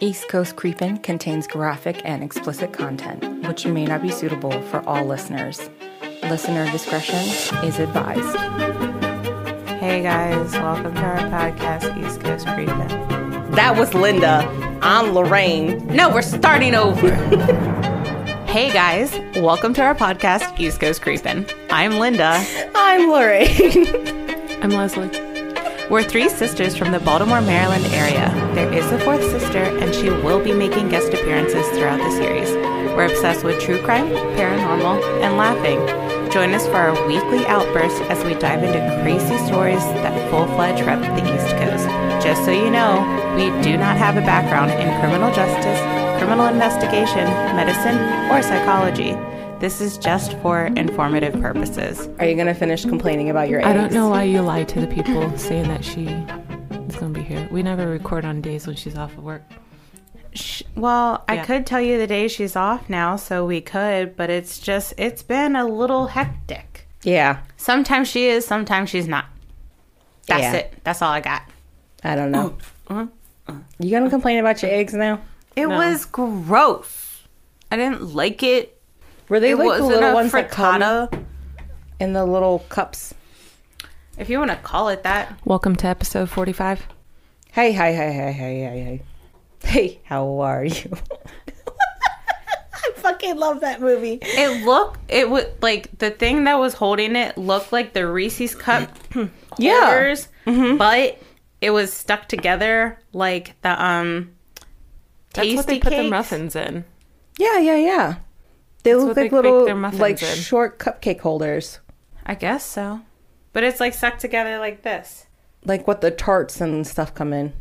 East Coast Creepin' contains graphic and explicit content, which may not be suitable for all listeners. Listener discretion is advised. Hey guys, welcome to our podcast, East Coast Creepin'. That was Linda. I'm Lorraine. No, we're starting over. hey guys, welcome to our podcast, East Coast Creepin'. I'm Linda. I'm Lorraine. I'm Leslie. We're three sisters from the Baltimore, Maryland area. There is a fourth sister, and she will be making guest appearances throughout the series. We're obsessed with true crime, paranormal, and laughing. Join us for our weekly outburst as we dive into crazy stories that full fledged rep the East Coast. Just so you know, we do not have a background in criminal justice, criminal investigation, medicine, or psychology. This is just for informative purposes. Are you gonna finish complaining about your eggs? I don't know why you lied to the people saying that she is going to be here. We never record on days when she's off of work. Sh- Well, I could tell you the day she's off now, so we could, but it's just, it's been a little hectic. Yeah, Sometimes she is, sometimes she's not. That's Yeah. it. That's all I got. I don't know. Oh, You gonna complain about your eggs now? It No. was gross. I didn't like it. Were they It like the little a ones that come in the little cups? If you want to call it that. Welcome to episode 45. Hey, hey, hey, hey, hey, hey, hey. Hey, how are you? I fucking love that movie. It looked, it would, like, the thing that was holding it looked like the Reese's cup Yeah. holders, but it was stuck together like the, um, That's what they put the muffins in. Yeah, yeah, yeah. They look what they like little, muffins like in. short cupcake holders, I guess so. But it's like stuck together like this. like what the tarts and stuff come in.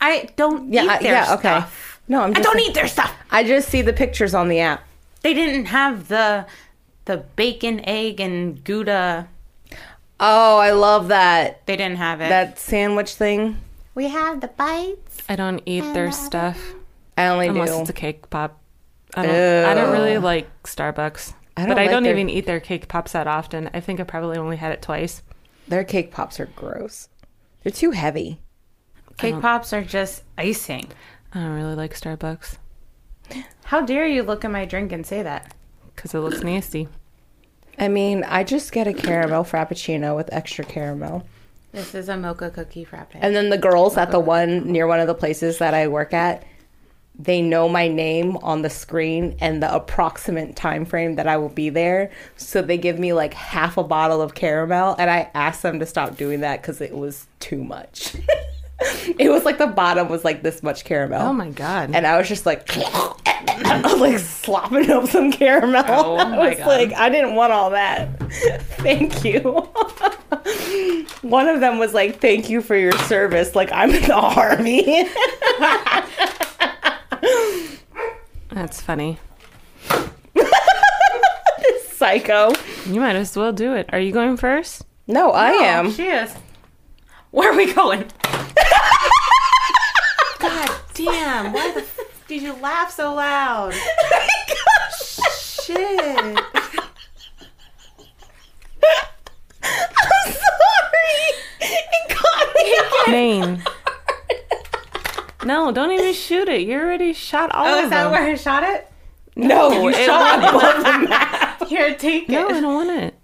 I don't Yeah, eat I- their yeah, okay. stuff. No, I'm I just. don't saying- eat their stuff. I just see the pictures on the app. They didn't have the the bacon, egg, and Gouda. Oh, I love that They didn't have it. that sandwich thing. we have the bites. I don't eat their stuff I only unless do. it's a cake pop. I don't, I don't really like Starbucks. I don't but I don't their- even eat their cake pops that often. I think I probably only had it twice. Their cake pops are gross. They're too heavy. Cake um, pops are just icing. I don't really like Starbucks How dare you look at my drink and say that? because it looks nasty. I mean, I just get a caramel frappuccino with extra caramel. This is a mocha cookie frappe. And then the girls at the one near one of the places that I work at, they know my name on the screen and the approximate time frame that I will be there. So they give me like half a bottle of caramel and I asked them to stop doing that cuz it was too much. it was like the bottom was like this much caramel. Oh my god. and I was just like, I was like slopping up some caramel. Oh I was God. like, I didn't want all that. Thank you. One of them was like, "Thank you for your service." Like I'm in the army. That's funny. Psycho. You might as well do it. Are you going first? No, I am. She is. Where are we going? God damn! Why the f- did you laugh so loud? Oh Shit! I'm sorry. It caught me. Maine. No, don't even shoot it. You already shot all Oh, of is that where I shot it? No, you it shot went- above the map. Here, take no, I it. don't want it.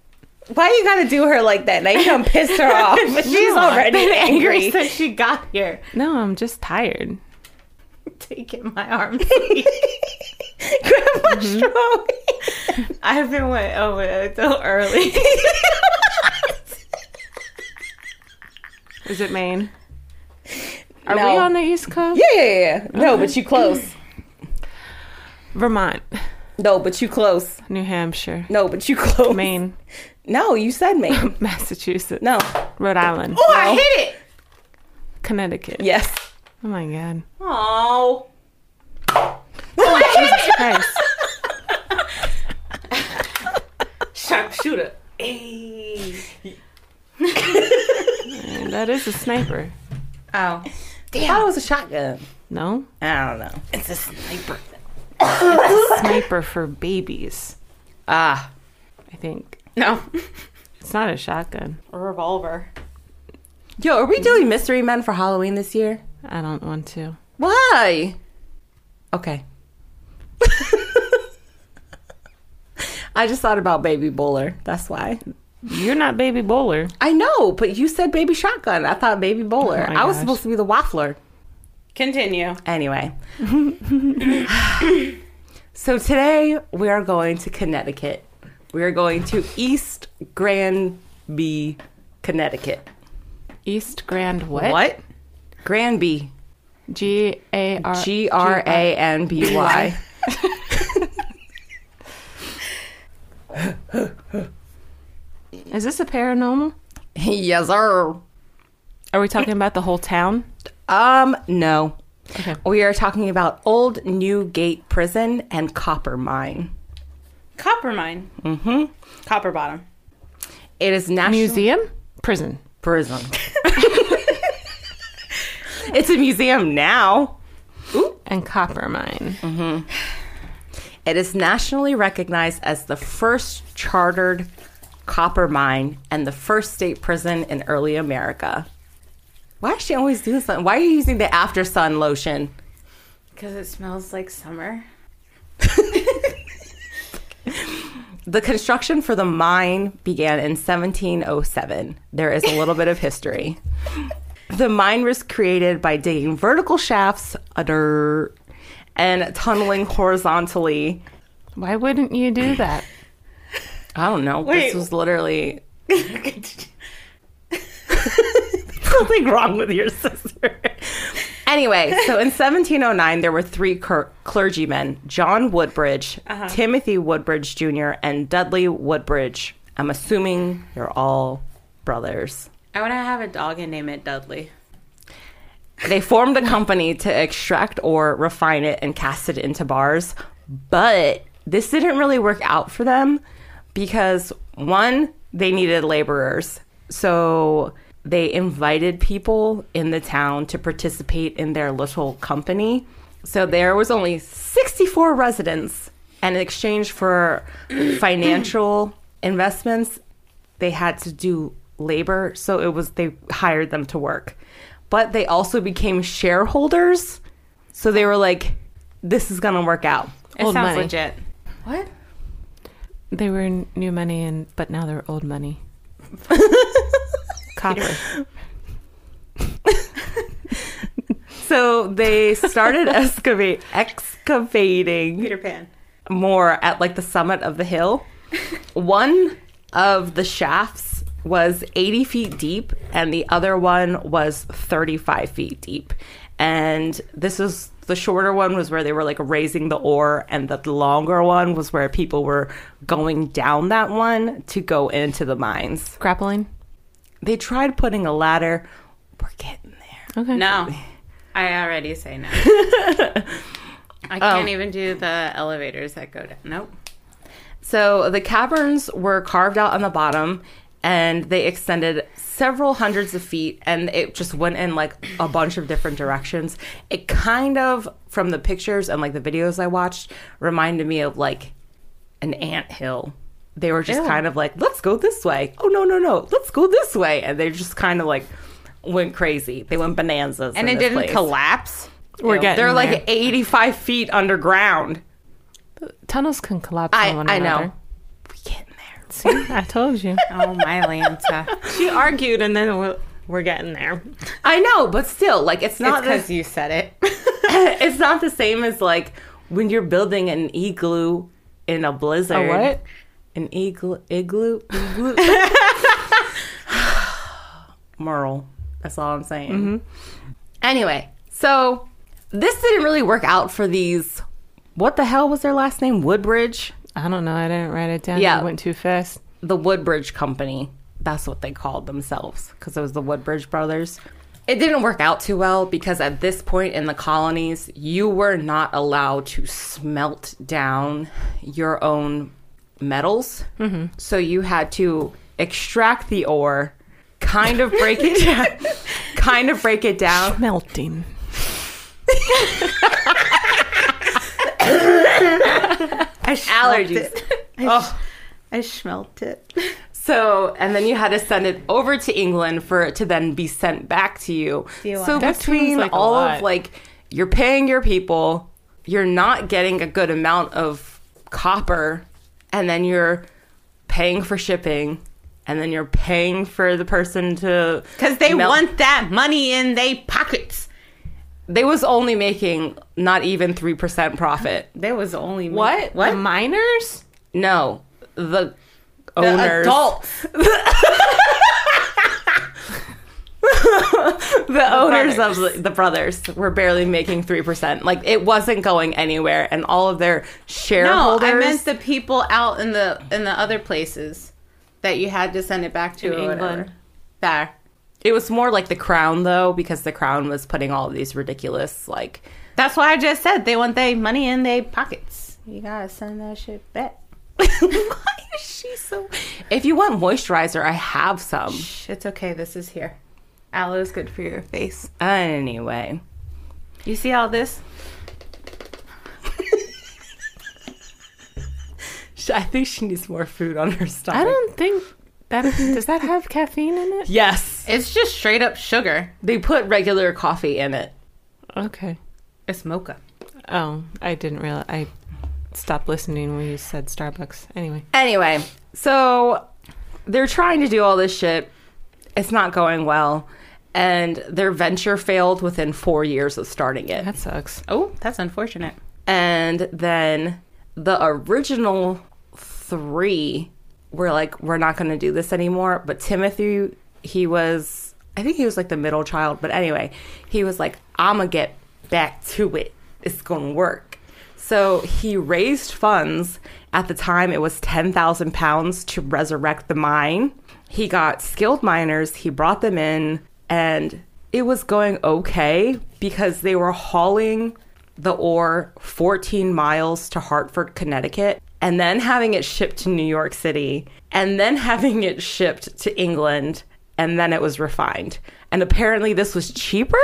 Why you gotta do her like that? Now you done pissed her off. She's already angry. since she got here. No, I'm just tired. Take it, my arm. Grandma strong. I've been went oh, over it so early. Is it Maine? Are No. we on the East Coast? Yeah, yeah, yeah. No, but you close. Vermont, No, but you close. New Hampshire, No, but you close. Maine, No, you said Maine. Massachusetts, No. Rhode Island, oh, I hit it. Connecticut. Yes. Oh my god. Oh. Jesus Christ. Sharpshooter. Hey. That is a sniper. Oh. I thought it was a shotgun. No? I don't know. It's a sniper. Sniper for babies, Ah. I think. No. It's not a shotgun. A revolver. Yo, are we doing Mystery Men for Halloween this year? I don't want to. Why? Okay. I just thought about baby bowler. That's why. You're not baby bowler. I know, but you said baby shotgun. I thought baby bowler. Oh my I was supposed to be the waffler. Continue. Anyway. so today we are going to Connecticut. We are going to East Granby, Connecticut. East Grand what? What? Granby. G A R G R A N B Y. Is this a paranormal? Yes, sir. Are we talking about the whole town? Um, no. Okay. We are talking about Old Newgate Prison and Copper Mine. Copper mine. Mm-hmm. Copper bottom. It is national Museum? Prison. prison. it's a museum now. Ooh. And copper mine. Mm-hmm. It is nationally recognized as the first chartered copper mine and the first state prison in early America. Why is she always doing something? Why are you using the after sun lotion? Because it smells like summer. The construction for the mine began in 1707. There is a little bit of history. The mine was created by digging vertical shafts under and tunneling horizontally. Why wouldn't you do that? I don't know. Wait. This was literally something wrong with your sister. Anyway, so in 1709, there were three cur- clergymen John Woodbridge, uh-huh. Timothy Woodbridge Jr., and Dudley Woodbridge. I'm assuming they're all brothers. I want to have a dog and name it Dudley. They formed a company to extract ore, refine it, and cast it into bars. But this didn't really work out for them because one, they needed laborers. So they invited people in the town to participate in their little company. So there was only 64 residents, and in exchange for financial investments, they had to do labor. So it was they hired them to work. But they also became shareholders. So they were like, this is going to work out. It Old sounds money. legit. What? They were new money, and but now they're old money. Copper. So they started excavate, excavating Peter Pan. more at like the summit of the hill. One of the shafts was 80 feet deep, and the other one was 35 feet deep. And this was the shorter one was where they were like raising the ore, and the longer one was where people were going down that one to go into the mines. Grappling. They tried putting a ladder. We're getting there. Okay. No. I already say no. I can't oh. even do the elevators that go down. Nope. So the caverns were carved out on the bottom and they extended several hundreds of feet and it just went in like a bunch of different directions. It kind of, from the pictures and like the videos I watched, reminded me of like an ant hill. They were just Ew. kind of like, let's go this way. Oh, no, no, no. Let's go this way. And they just kind of like went crazy. They went bonanzas. And it didn't place. collapse. We're You know, getting They're there. like 85 feet underground. Tunnels can collapse I, on one I another. know. We getting there. See, I told you. Oh, my Lanta. She argued, and then we're, we're getting there. I know, but still, like it's It's not because you said it. it's not the same as like when you're building an igloo in a blizzard. A what? An igloo, igloo, igloo. Merle. That's all I'm saying. Mm-hmm. Anyway, so this didn't really work out for these. What the hell was their last name? Woodbridge. I don't know. I didn't write it down. Yeah. It went too fast. the Woodbridge Company. That's what they called themselves because it was the Woodbridge brothers. It didn't work out too well because at this point in the colonies, you were not allowed to smelt down your own metals. Mm-hmm. So you had to extract the ore, kind of break it down, kind of break it down. Melting. I Allergies. Oh. I smelt it. So, and then you had to send it over to England for it to then be sent back to you. you So That between like all of like you're paying your people, you're not getting a good amount of copper and then you're paying for shipping and then you're paying for the person to Because they melt- want that money in their pockets. They was only making not even 3% profit They was only What? What? The minors? no the The owners adults. the, owners brothers. of the, the brothers were barely making 3% like it wasn't going anywhere and all of their shareholders No, I meant the people out in the in the other places that you had to send it back to In or whatever. England. There. It was more like the crown though because the crown was putting all of these ridiculous like That's why I just said they want their money in their pockets. You gotta send that shit back. why is she so if you want moisturizer i have some Shh, It's okay. This is here. Aloe is good for your face. anyway You see all this? i think she needs more food on her stomach I don't think that does that have caffeine in it? yes It's just straight up sugar. they put regular coffee in it Okay. It's mocha. Oh, I didn't realize. I stopped listening when you said Starbucks. Anyway, Anyway, so they're trying to do all this shit. It's not going well. And their venture failed within four years of starting it. that sucks. Oh, that's unfortunate. And then the original three were like, we're not going to do this anymore. But Timothy, he was, I think he was like the middle child. But anyway, he was like, I'm going to get back to it. It's going to work. So he raised funds. At the time, it was 10,000 pounds to resurrect the mine. He got skilled miners, he brought them in, and it was going okay because they were hauling the ore 14 miles to Hartford, Connecticut, and then having it shipped to New York City, and then having it shipped to England, and then it was refined. And apparently, this was cheaper.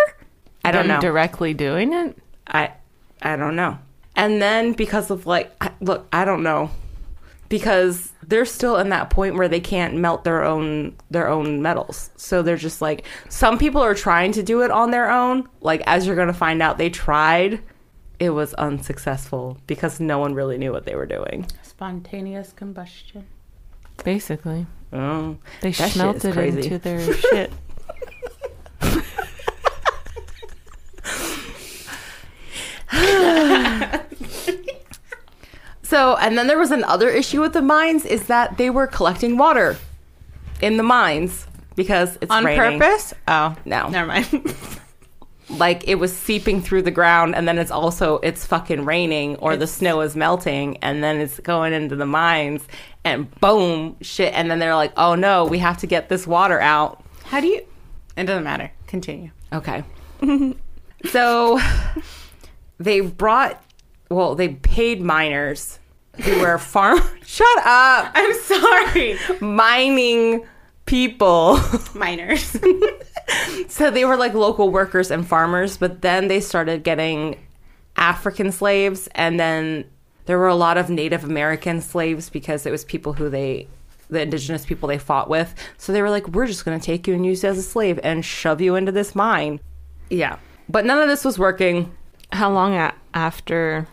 I don't know. directly doing it. I I don't know. And then because of like I- look, I don't know. Because they're still in that point where they can't melt their own their own metals. So they're just like some people are trying to do it on their own. Like as you're going to find out they tried, it was unsuccessful because no one really knew what they were doing. Spontaneous combustion. Basically, Oh, they That shit is smelted crazy. into their shit. So, and then there was another issue with the mines is that they were collecting water in the mines because it's On raining. purpose? Oh. No. Never mind. like it was seeping through the ground and then it's also it's fucking raining or the snow is melting and then it's going into the mines and boom shit and then they're like oh no we have to get this water out How do you it doesn't matter. Continue. okay so they brought well they paid miners who were farm shut up I'm sorry. mining people Minors. So they were like local workers and farmers, but then they started getting African slaves, and then there were a lot of Native American slaves because it was people who they, the indigenous people they fought with. So they were like, we're just going to take you and use you as a slave and shove you into this mine. Yeah. But none of this was working. How long a- after?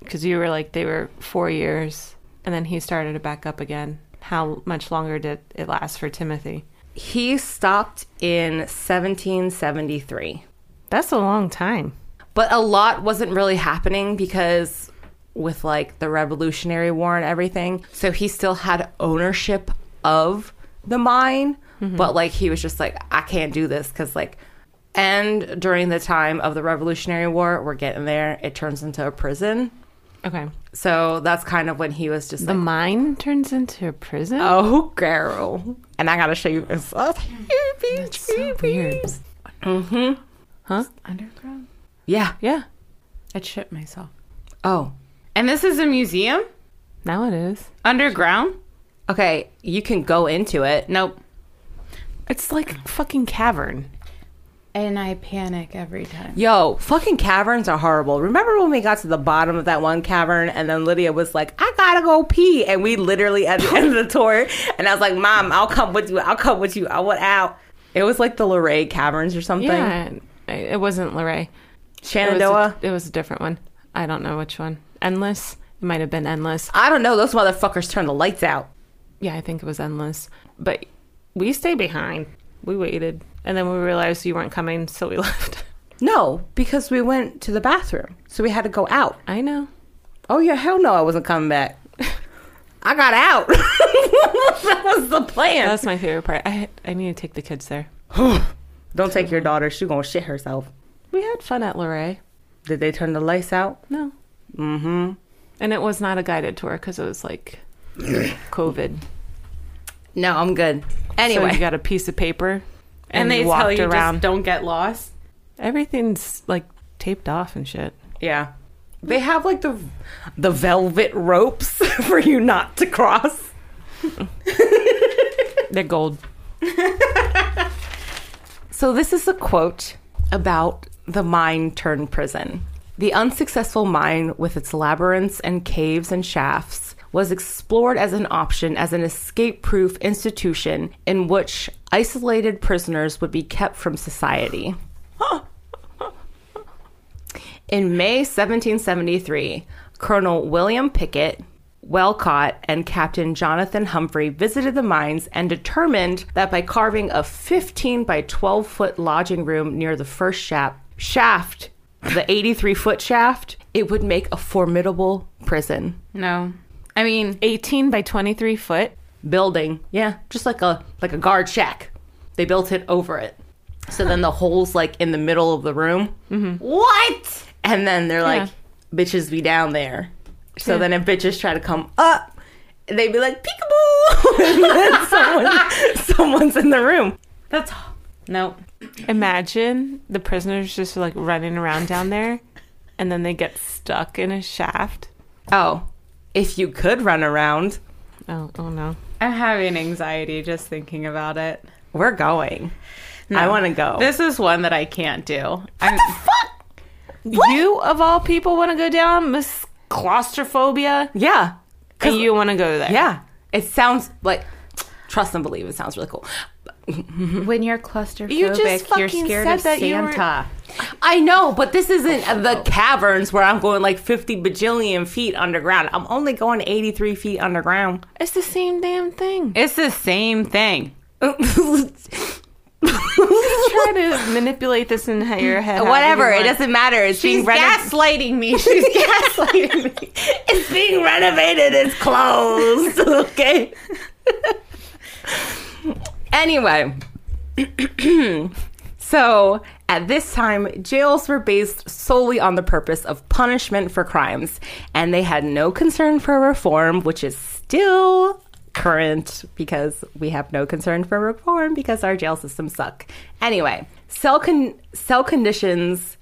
Because you were like they were four years, and then he started to back up again. How much longer did it last for Timothy? He stopped in 1773. That's a long time. but a lot wasn't really happening because with like the revolutionary war and everything so he still had ownership of the mine mm-hmm. but like he was just like i can't do this because like and during the time of the revolutionary war we're getting there it turns into a prison Okay. so that's kind of when he was just The like mine turns into a prison. oh girl and i gotta show you this stuff That's so weird. mm-hmm Huh? Underground? yeah Yeah. I tripped myself. oh And this is a museum? Now it is. Underground? okay you can go into it Nope. It's like a fucking cavern. And I panic every time. Yo, fucking caverns are horrible. Remember when we got to the bottom of that one cavern and then Lydia was like, I gotta go pee. And we literally at the end of the tour, and I was like, Mom, I'll come with you. I'll come with you. I went out. It was like the Luray Caverns or something. Yeah. It wasn't Luray. It was, Shenandoah. a, it was a different one. I don't know which one. Endless. It might have been endless. I don't know. Those motherfuckers turned the lights out. Yeah, I think it was endless. But we stayed behind. We waited, and then we realized you weren't coming, so we left. No, because we went to the bathroom. So we had to go out. I know. Oh, yeah, hell no, I wasn't coming back. I got out. that was the plan. That's my favorite part. I I need to take the kids there. Don't take your daughter. She's going to shit herself. We had fun at Luray. Did they turn the lights out? No. Mm-hmm. And it was not a guided tour because it was like COVID. No, I'm good. Anyway, Anyway. you got a piece of paper, And, they walked tell you around. just don't get lost. Everything's like taped off and shit. yeah. They have like the the velvet ropes for you not to cross. They're gold. So this is a quote about the mine turned prison. The unsuccessful mine with its labyrinths and caves and shafts was explored as an option as an escape-proof institution in which isolated prisoners would be kept from society. In May 1773, Colonel William Pickett, Welcott, and Captain Jonathan Humphrey visited the mines and determined that by carving a 15 by 12 foot lodging room near the first shaft, shaft, the 83 foot shaft, it would make a formidable prison No. I mean, 18 by 23 foot. building. Yeah, just like a like a guard shack. They built it over it. So then the holes like in the middle of the room. Mm-hmm. What? And then they're like, bitches be down there. So then if bitches try to come up, they'd be like peekaboo, and then someone, someone's in the room. that's no. Imagine the prisoners just like running around down there and then they get stuck in a shaft. Oh, if you could run around, Oh, oh no. I'm having anxiety just thinking about it. we're going. I want to go. This is one that I can't do. What I'm, You, of all people, want to go down Miss Claustrophobia? yeah, And you want to go there? yeah. It sounds like trust and believe. It sounds really cool. when you're claustrophobic, You just you're scared said of that Santa. I know, but this isn't oh, the caverns where I'm going like 50 bajillion feet underground. I'm only going 83 feet underground. It's the same damn thing. It's the same thing. Try to manipulate this in your head. Whatever, it doesn't matter. It's She's being reno- gaslighting me. She's gaslighting me. It's being renovated. It's closed. okay. Anyway, so at this time, jails were based solely on the purpose of punishment for crimes, and they had no concern for reform, which is still current because we have no concern for reform because our jail systems suck. Anyway, cell con- cell conditions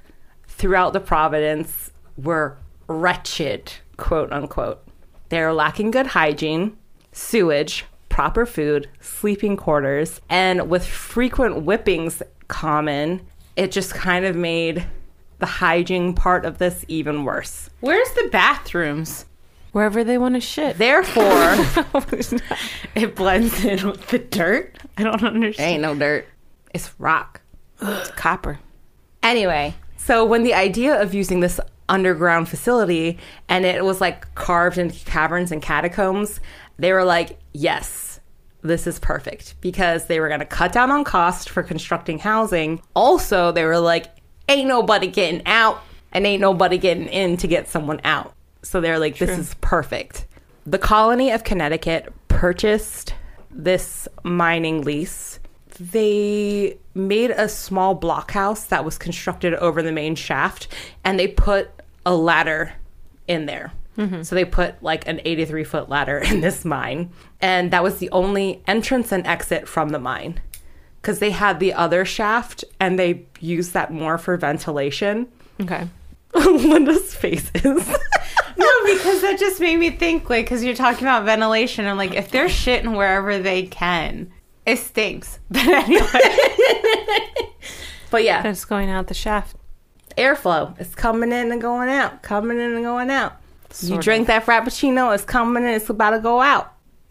throughout the province were wretched, quote unquote. They're lacking good hygiene, sewage, proper food, sleeping quarters, and with frequent whippings common, it just kind of made the hygiene part of this even worse. Where's the bathrooms? Wherever they want to shit. Therefore, It blends in with the dirt. I don't understand. ain't no dirt, it's rock. It's copper. Anyway, so when the idea of using this underground facility and it was like carved in caverns and catacombs, they were like, yes, this is perfect because they were going to cut down on cost for constructing housing. Also, they were like, ain't nobody getting out and ain't nobody getting in to get someone out. So they're like, this is perfect. The colony of Connecticut purchased this mining lease they made a small blockhouse that was constructed over the main shaft and they put a ladder in there. Mm-hmm. So they put like an 83 foot ladder in this mine. And that was the only entrance and exit from the mine. Because they had the other shaft and they used that more for ventilation. Okay. Linda's face is. No, because that just made me think, like, because you're talking about ventilation. I'm like, if they're shitting wherever they can, it stinks. But anyway, but yeah, That's going out the shaft. airflow. It's coming in and going out, coming in and going out. You Sort drink that frappuccino, it's coming and it's about to go out.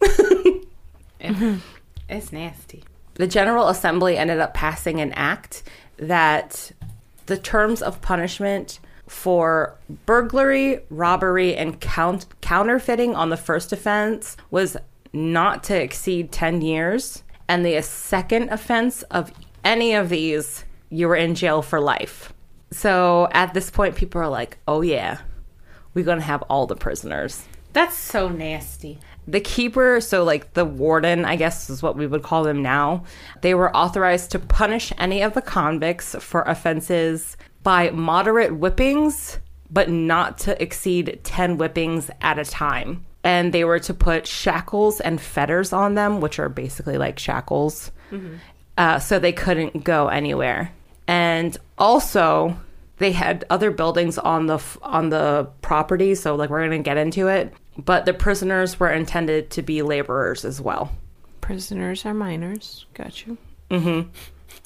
it's nasty. the General Assembly ended up passing an act that the terms of punishment for burglary, robbery, and count- counterfeiting on the first offense was not to exceed 10 years. And the second offense of any of these, you were in jail for life. So at this point, people are like, oh, yeah, we're going to have all the prisoners. That's so nasty. The keeper, so like the warden, I guess is what we would call them now, they were authorized to punish any of the convicts for offenses by moderate whippings, but not to exceed 10 whippings at a time. And they were to put shackles and fetters on them, which are basically like shackles, uh, so they couldn't go anywhere. And also, they had other buildings on the on the property, so like we're gonna get into it. But the prisoners were intended to be laborers as well. Prisoners are miners. Got you.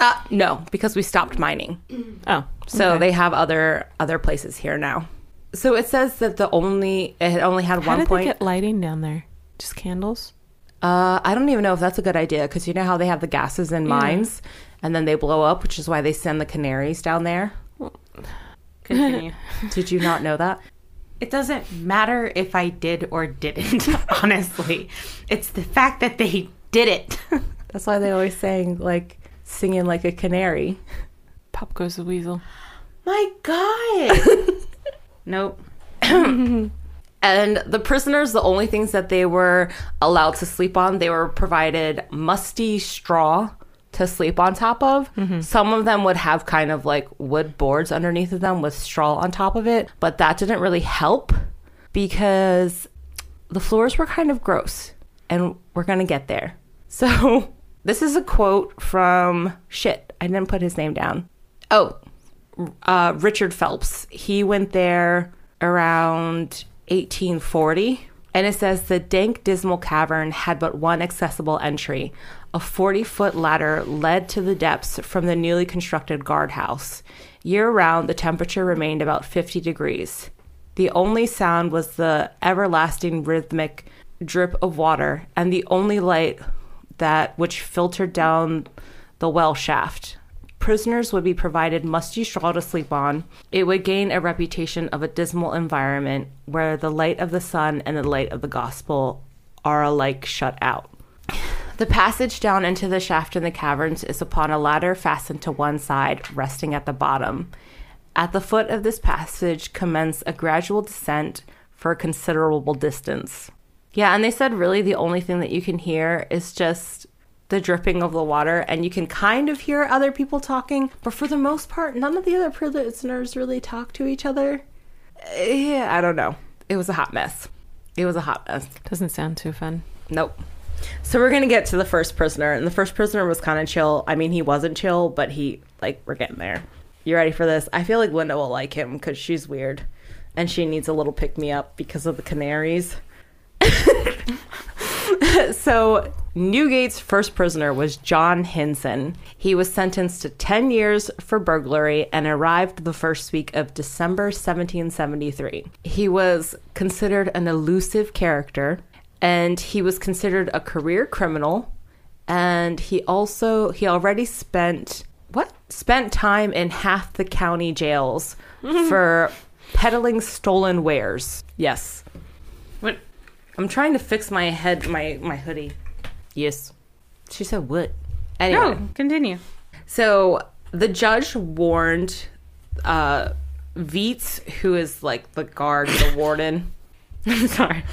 Uh, no, because we stopped mining. Oh, So okay. they have other other places here now. So it says that the only it had only had How one did point. they get lighting down there? Just candles? uh, I don't even know if that's a good idea because you know how they have the gases in mines and then they blow up, which is why they send the canaries down there. Continue. Did you not know that? it doesn't matter if I did or didn't, honestly. It's the fact that they did it. That's why they always sang like singing like a canary. Pop goes the weasel. My God. nope. And the prisoners, the only things that they were allowed to sleep on, they were provided musty straw to sleep on top of. Some of them would have kind of like wood boards underneath of them with straw on top of it, but that didn't really help because the floors were kind of gross. And we're going to get there. So, this is a quote from shit. I didn't put his name down. Oh, uh, Richard Phelps. He went there around 1840. And it says the dank, dismal cavern had but one accessible entry. A 40 foot ladder led to the depths from the newly constructed guardhouse. Year round, the temperature remained about 50 degrees. The only sound was the everlasting rhythmic drip of water, and the only light that which filtered down the well shaft. Prisoners would be provided musty straw to sleep on. It would gain a reputation of a dismal environment where the light of the sun and the light of the gospel are alike shut out. The passage down into the shaft in the caverns is upon a ladder fastened to one side, resting at the bottom. At the foot of this passage commence a gradual descent for a considerable distance. Yeah, and they said really the only thing that you can hear is just the dripping of the water, and you can kind of hear other people talking, but for the most part, none of the other prisoners really talk to each other. Yeah, I don't know. It was a hot mess. It was a hot mess. Doesn't sound too fun. Nope. So we're gonna get to the first prisoner, and the first prisoner was kind of chill. I mean, he wasn't chill, but he like we're getting there. You ready for this? I feel like Linda will like him because she's weird, and she needs a little pick me up because of the canaries. so Newgate's first prisoner was John Hinson. He was sentenced to 10 years for burglary and arrived the first week of December 1773. He was considered an elusive character and he was considered a career criminal and he also he already spent what spent time in half the county jails for peddling stolen wares. Yes. What? I'm trying to fix my head, my my hoodie. Yes. She said what? Anyway, No, continue. so the judge warned uh Viets, who is like the guard, the warden. I'm sorry.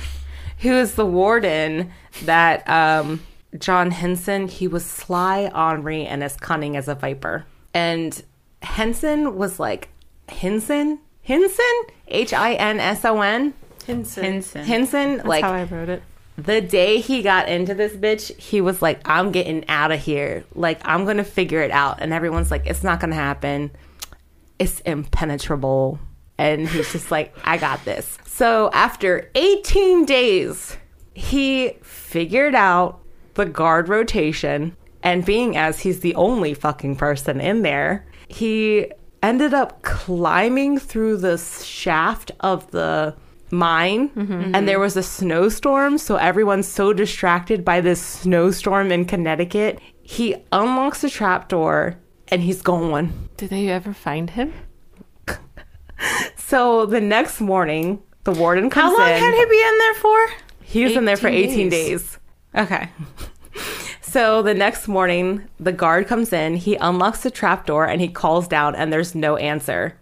Who is the warden that um John Henson, he was sly, ornery, and as cunning as a viper. And Henson was like Henson? Henson? H I N S O N? Henson. Hinson. Henson? That's like how I wrote it. the day he got into this bitch, he was like, I'm getting out of here. Like, I'm going to figure it out. And everyone's like, it's not going to happen. It's impenetrable. And he's just like, I got this. So after 18 days, he figured out the guard rotation. And being as he's the only fucking person in there, he ended up climbing through the shaft of the mine mm-hmm. and there was a snowstorm so everyone's so distracted by this snowstorm in Connecticut he unlocks the trapdoor and he's going Did they ever find him? So the next morning, the warden comes in. How long in. had he been in there for? he was in there for 18 18 days. days. Okay. So the next morning, the guard comes in, he unlocks the trap door, and he calls down, and there's no answer.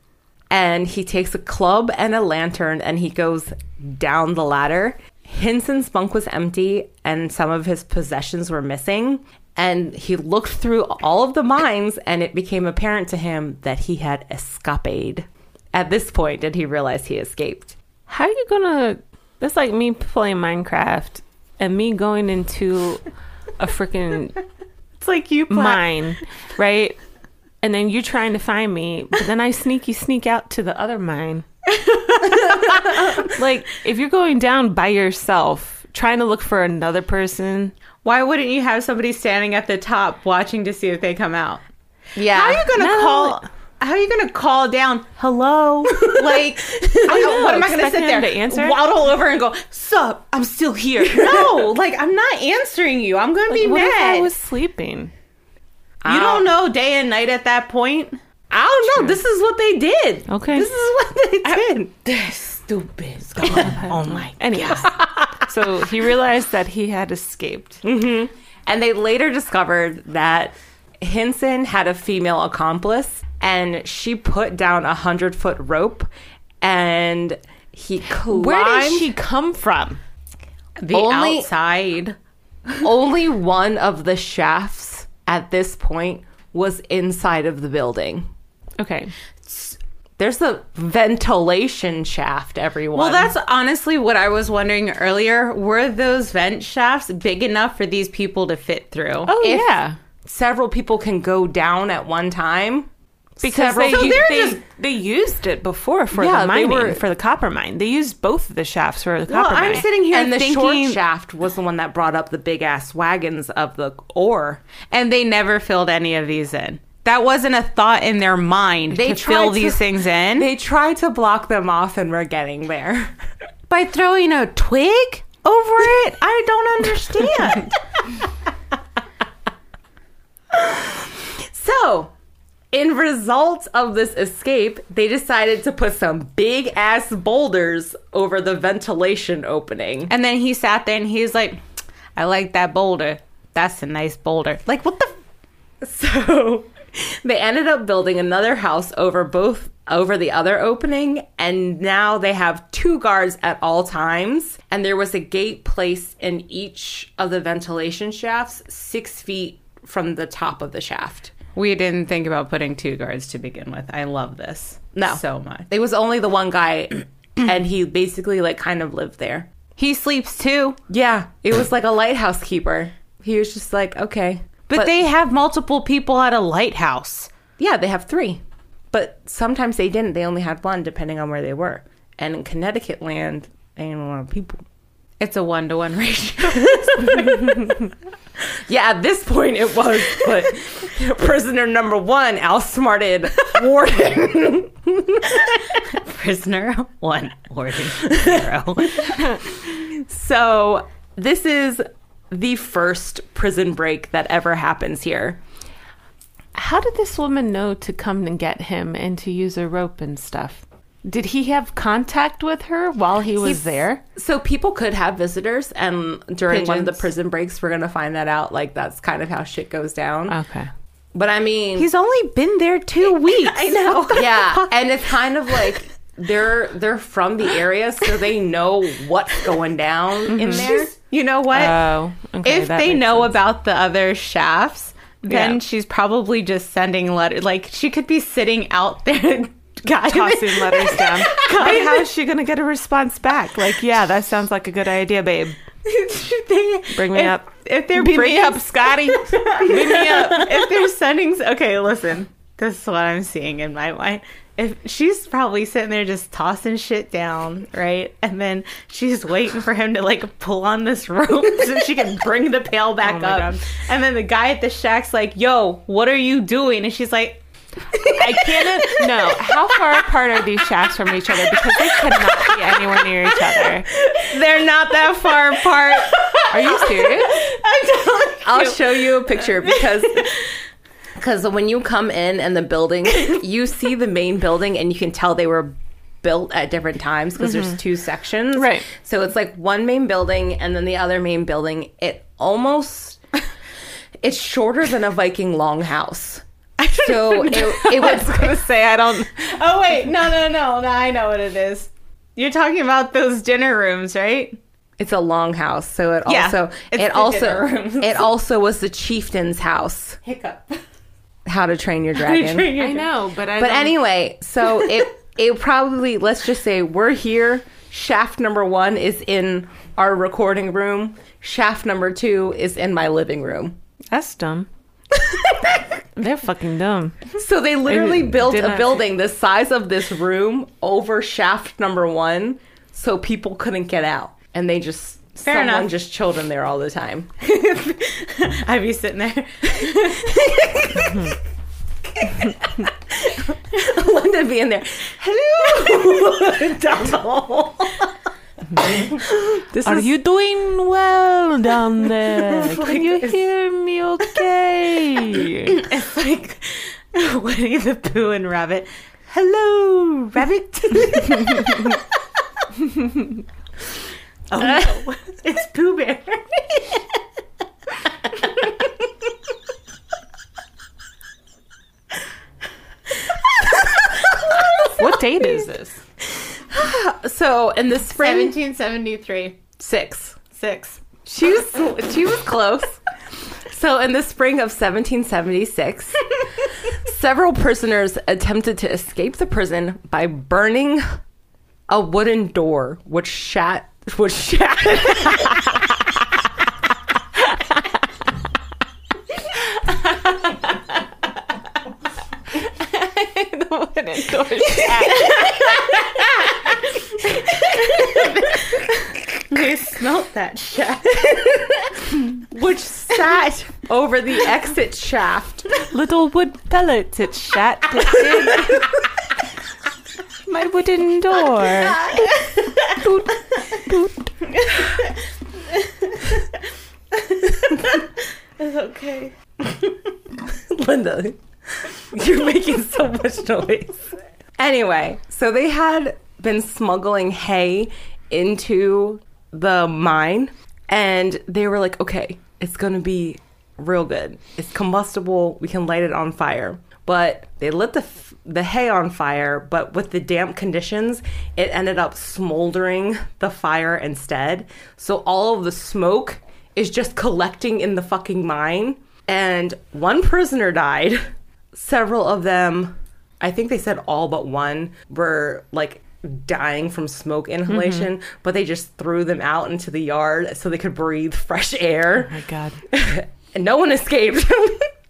And he takes a club and a lantern and he goes down the ladder. Hinson's bunk was empty, and some of his possessions were missing. And he looked through all of the mines, and it became apparent to him that he had escaped. At this point, did he realize he escaped? How are you gonna? That's like me playing Minecraft and me going into a freaking It's like you play. mine, right? And then you trying to find me, but then I sneaky sneak out to the other mine. like if you're going down by yourself, trying to look for another person. Why wouldn't you have somebody standing at the top watching to see if they come out? Yeah. How are you gonna No. call? How are you gonna call down? Hello, like I, what am I gonna sit there to answer? waddle over and go, "Sup? I'm still here." No, like I'm not answering you. I'm gonna be What if mad. I was sleeping? you don't know day and night at that point. I don't know. This is what they did. Okay. This is what they did. They're stupid. oh my. Oh Anyways, so he realized that he had escaped. Mm-hmm. And they later discovered that Hinson had a female accomplice and she put down a hundred foot rope and he climbed. Where did she come from? The Only- outside. Only one of the shafts at this point was inside of the building. Okay. There's a ventilation shaft, everyone. Well, that's honestly what I was wondering earlier. Were those vent shafts big enough for these people to fit through? Oh If- yeah. several people can go down at one time. Because Several- they, So u- they, just- they used it before for Yeah, the mining, were- for the copper mine. They used both of the shafts for the copper mine. well, copper I'm mine. sitting here and the thinking, short shaft was the one that brought up the big ass wagons of the ore. and they never filled any of these in. That wasn't a thought in their mind They to fill to- these things in They tried to block them off, and we're getting there. by throwing a twig over it. I don't understand. So, in result of this escape, they decided to put some big ass boulders over the ventilation opening. and then he sat there and he was like, "I like that boulder. That's a nice boulder." Like what the? F- So, they ended up building another house over both over the other opening and now they have two guards at all times and there was a gate placed in each of the ventilation shafts 6 feet from the top of the shaft. We didn't think about putting two guards to begin with. I love this. No. so much. It was only the one guy and he basically like kind of lived there. He sleeps too. Yeah, it was like a lighthouse keeper. He was just like, okay. But, they have multiple people at a lighthouse. yeah, they have three. But sometimes they didn't. They only had one depending on where they were. And in Connecticut land, ain't a lot of people. It's a one to one ratio. Yeah, at this point it was, but prisoner number one outsmarted Warden. Prisoner one, warden zero. so this is the first prison break that ever happens here. How did this woman know to come and get him and to use a rope and stuff? Did he have contact with her while he was He's- there? So people could have visitors, and during one of the prison breaks, we're gonna find that out. Like that's kind of how shit goes down. Okay. but I mean, He's only been there two weeks. I know. Yeah, and it's kind of like they're they're from the area, so they know what's going down in mm-hmm. there. You know what? Oh, okay. if they know sense. about the other shafts, then Yeah. she's probably just sending letters. Like she could be sitting out there, guiding tossing letters down. but how is she gonna get a response back? Like, yeah, that sounds like a good idea, babe. They- Bring me if, up. If they're Beat me up, Scotty. Beat me up. if they're sending, okay, listen. This is what I'm seeing in my mind. If she's probably sitting there just tossing shit down, right? And then she's waiting for him to like pull on this rope so she can bring the pail back Oh up. God. And then the guy at the shack's like, "Yo, what are you doing?" And she's like, I can't. No. How far apart are these shafts from each other? Because they cannot be anywhere near each other. "They're not that far apart." Are you serious? I'm telling I'll you. show you a picture because because when you come in and the building, you see the main building and you can tell they were built at different times because there's mm-hmm. two sections. Right. So it's like one main building and then the other main building. It almost it's shorter than a Viking longhouse. So it, it I was was gonna say I don't. Oh wait, no, no, no, no. I know what it is. You're talking about those dinner rooms, right? it's a longhouse. So it Yeah, also it's it the also rooms. it also was the chieftain's house. Hiccup. How to train your dragon. I know, but I. But don't- anyway, so it it probably let's just say we're here. Shaft number one is in our recording room. Shaft number two is in my living room. that's dumb. They're fucking dumb. So they literally It built a building the size of this room over shaft number one, so people couldn't get out, and they just Fair someone enough. just chilled in there all the time. I'd be sitting there. Linda be in there. Hello, down the hall. this Are is you doing well down there? Can you hear me okay? It's like Winnie the Pooh and Rabbit. Hello, Rabbit. oh no, it's Pooh Bear. what date is this? so in the spring 1773. six. Six. She was she was close. So in the spring of 1776, several prisoners attempted to escape the prison by burning a wooden door, which shat which shat. They smelt that shit. which sat over the exit shaft. Little wood pellets. It shat. It. My wooden door. Boot, boot. It's okay. Linda, you're making so much noise. Anyway, so they had been smuggling hay into the mine, and they were like, okay, it's gonna be real good. It's combustible. We can light it on fire. But they lit the f- the hay on fire, but with the damp conditions, it ended up smoldering the fire instead. So all of the smoke is just collecting in the fucking mine. And one prisoner died. Several of them, I think they said all but one, were like dying from smoke inhalation, but they just threw them out into the yard so they could breathe fresh air. My God. and no one escaped.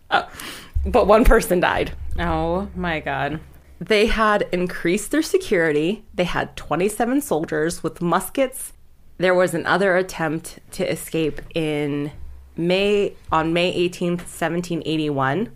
Uh, but one person died. Oh my god. They had increased their security. They had 27 soldiers with muskets. There was another attempt to escape in May on May 18th, 1781.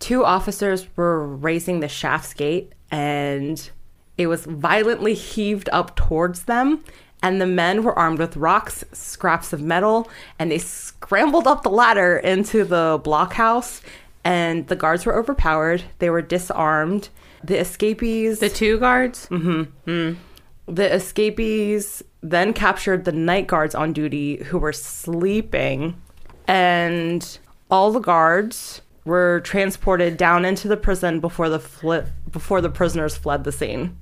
Two officers were raising the shaft's gate and it was violently heaved up towards them and the men were armed with rocks, scraps of metal, and they scrambled up the ladder into the blockhouse and the guards were overpowered. They were disarmed. The escapees The two guards? Mm-hmm. Mm-hmm. the escapees then captured the night guards on duty who were sleeping, and all the guards were transported down into the prison before the fli- before the prisoners fled the scene.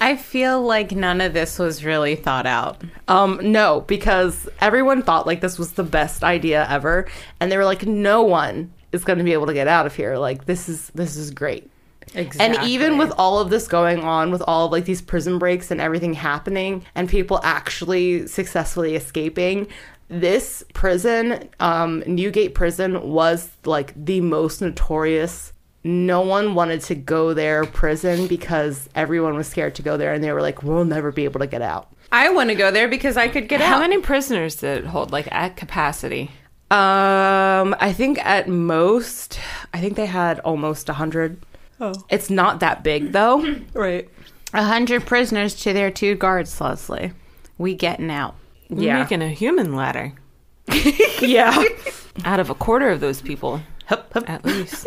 I feel like none of this was really thought out. Um, no, because everyone thought like this was the best idea ever, and they were like, no one is going to be able to get out of here. Like this is this is great. And even with all of this going on, with all of like these prison breaks and everything happening, and people actually successfully escaping, this prison, um, Newgate Prison, was like the most notorious. No one wanted to go there prison because everyone was scared to go there, and they were like, "We'll never be able to get out." I want to go there because I could get How out. How many prisoners did it hold, like at capacity? Um, I think at most, I think they had almost a hundred. Oh, it's not that big though. Right. A hundred prisoners to their two guards, Leslie. We getting out. Yeah. Making a human ladder yeah. out of a quarter of those people, Hup, hup. at least.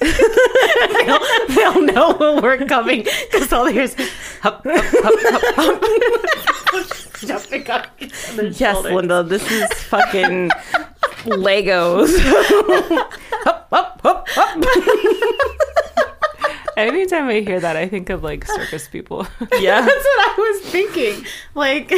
They'll, they'll know when we're coming because all there's hup, hup, hup, hup, hup. jumping on each other's Yes, shoulders. Linda, this is fucking Legos. Hup, hup, hup, hup. Anytime I hear that, I think of like circus people. Yeah. That's what I was thinking. Like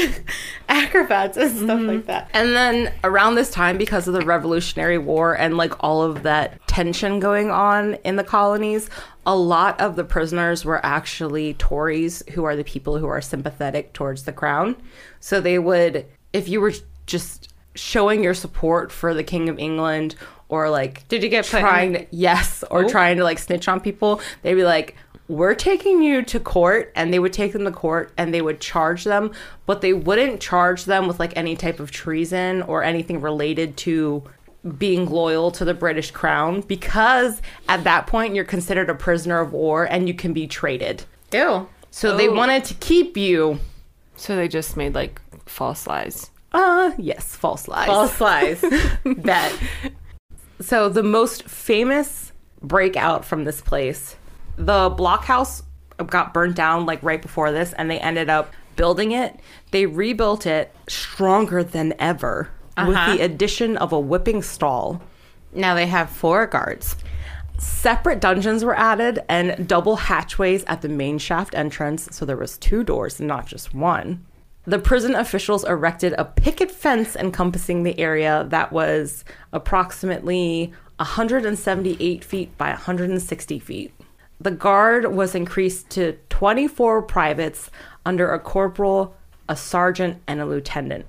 acrobats and stuff mm-hmm. like that. And then around this time, because of the Revolutionary War and like all of that tension going on in the colonies, a lot of the prisoners were actually Tories, who are the people who are sympathetic towards the crown. So they would, if you were just showing your support for the King of England or like Did you get trying to yes or trying to like snitch on people they'd be like we're taking you to court and they would take them to court and they would charge them but they wouldn't charge them with like any type of treason or anything related to being loyal to the british crown because at that point you're considered a prisoner of war and you can be traded Ew. so they wanted to keep you so they just made like false lies. uh yes false lies False lies. Bet. So the most famous breakout from this place, the blockhouse got burnt down like right before this, and they ended up building it. They rebuilt it stronger than ever with Uh-huh. the addition of a whipping stall. now they have four guards. Separate dungeons were added and double hatchways at the main shaft entrance, so there was two doors, not just one. The prison officials erected a picket fence encompassing the area that was approximately 178 feet by 160 feet. The guard was increased to 24 privates under a corporal, a sergeant, and a lieutenant.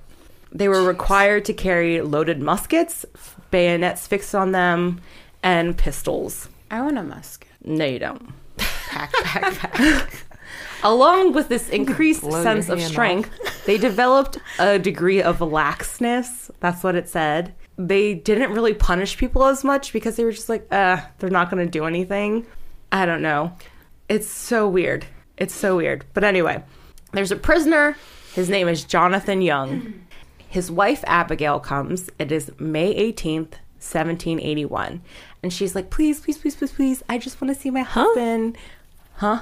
They were required to carry loaded muskets, bayonets fixed on them, and pistols. I want a musket. No, you don't. Pack, pack, pack. Along with this increased Blow sense of strength, they developed a degree of laxness. That's what it said. They didn't really punish people as much because they were just like, uh, they're not going to do anything. I don't know. It's so weird. It's so weird. But anyway, there's a prisoner. His name is Jonathan Young. His wife Abigail comes. It is May 18th, 1781. And she's like, please, please, please, please, please. I just want to see my husband. Huh?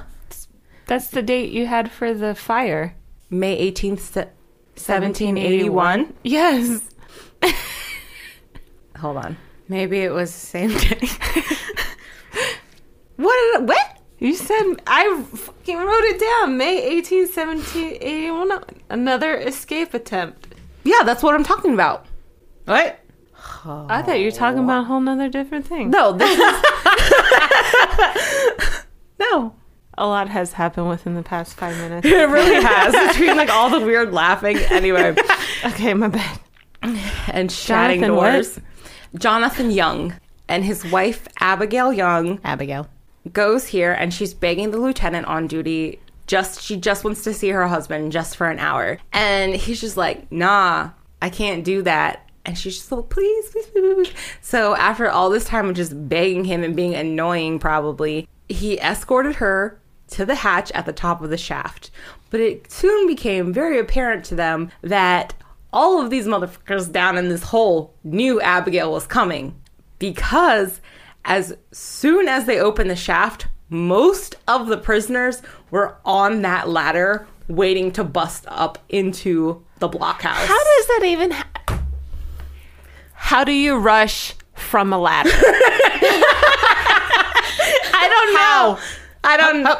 That's the date you had for the fire. May 18th, se- 1781. Yes. Hold on. Maybe it was the same day. What? Did, what? You said I fucking wrote it down. May 18, 17, 81. Another escape attempt. Yeah, that's what I'm talking about. what? I thought you were talking about a whole nother different thing. No, this is. no. A lot has happened within the past five minutes. It really has. Between like all the weird laughing. Anyway. okay, my bad. and shutting Jonathan what? doors. Jonathan Young and his wife Abigail Young Abigail. goes here and she's begging the lieutenant on duty just she just wants to see her husband just for an hour. And he's just like nah i can't do that. And she's just like please please please, so after all this time of just begging him and being annoying probably he escorted her to the hatch at the top of the shaft. But it soon became very apparent to them that all of these motherfuckers down in this hole knew abigail was coming. Because as soon as they opened the shaft, most of the prisoners were on that ladder waiting to bust up into the blockhouse. How does that even ha- How do you rush from a ladder? I don't know. I don't know.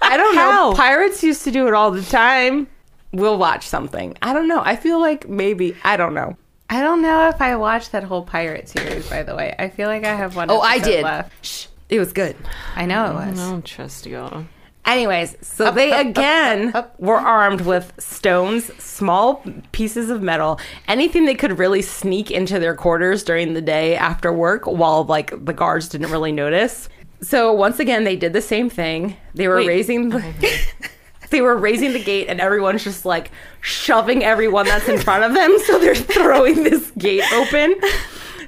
I don't How? know. Pirates used to do it all the time. We'll watch something. I don't know. I feel like maybe I don't know. I don't know if I watched that whole pirate series. By the way, I feel like I have one. Oh, I did. Left. Shh. It was good. I know it was. I don't trust you. Anyways, so they again were armed with stones, small pieces of metal, anything they could really sneak into their quarters during the day after work while like the guards didn't really notice. So once again they did the same thing. They were Wait. raising the They were raising the gate and everyone's just like shoving everyone that's in front of them so they're throwing this gate open.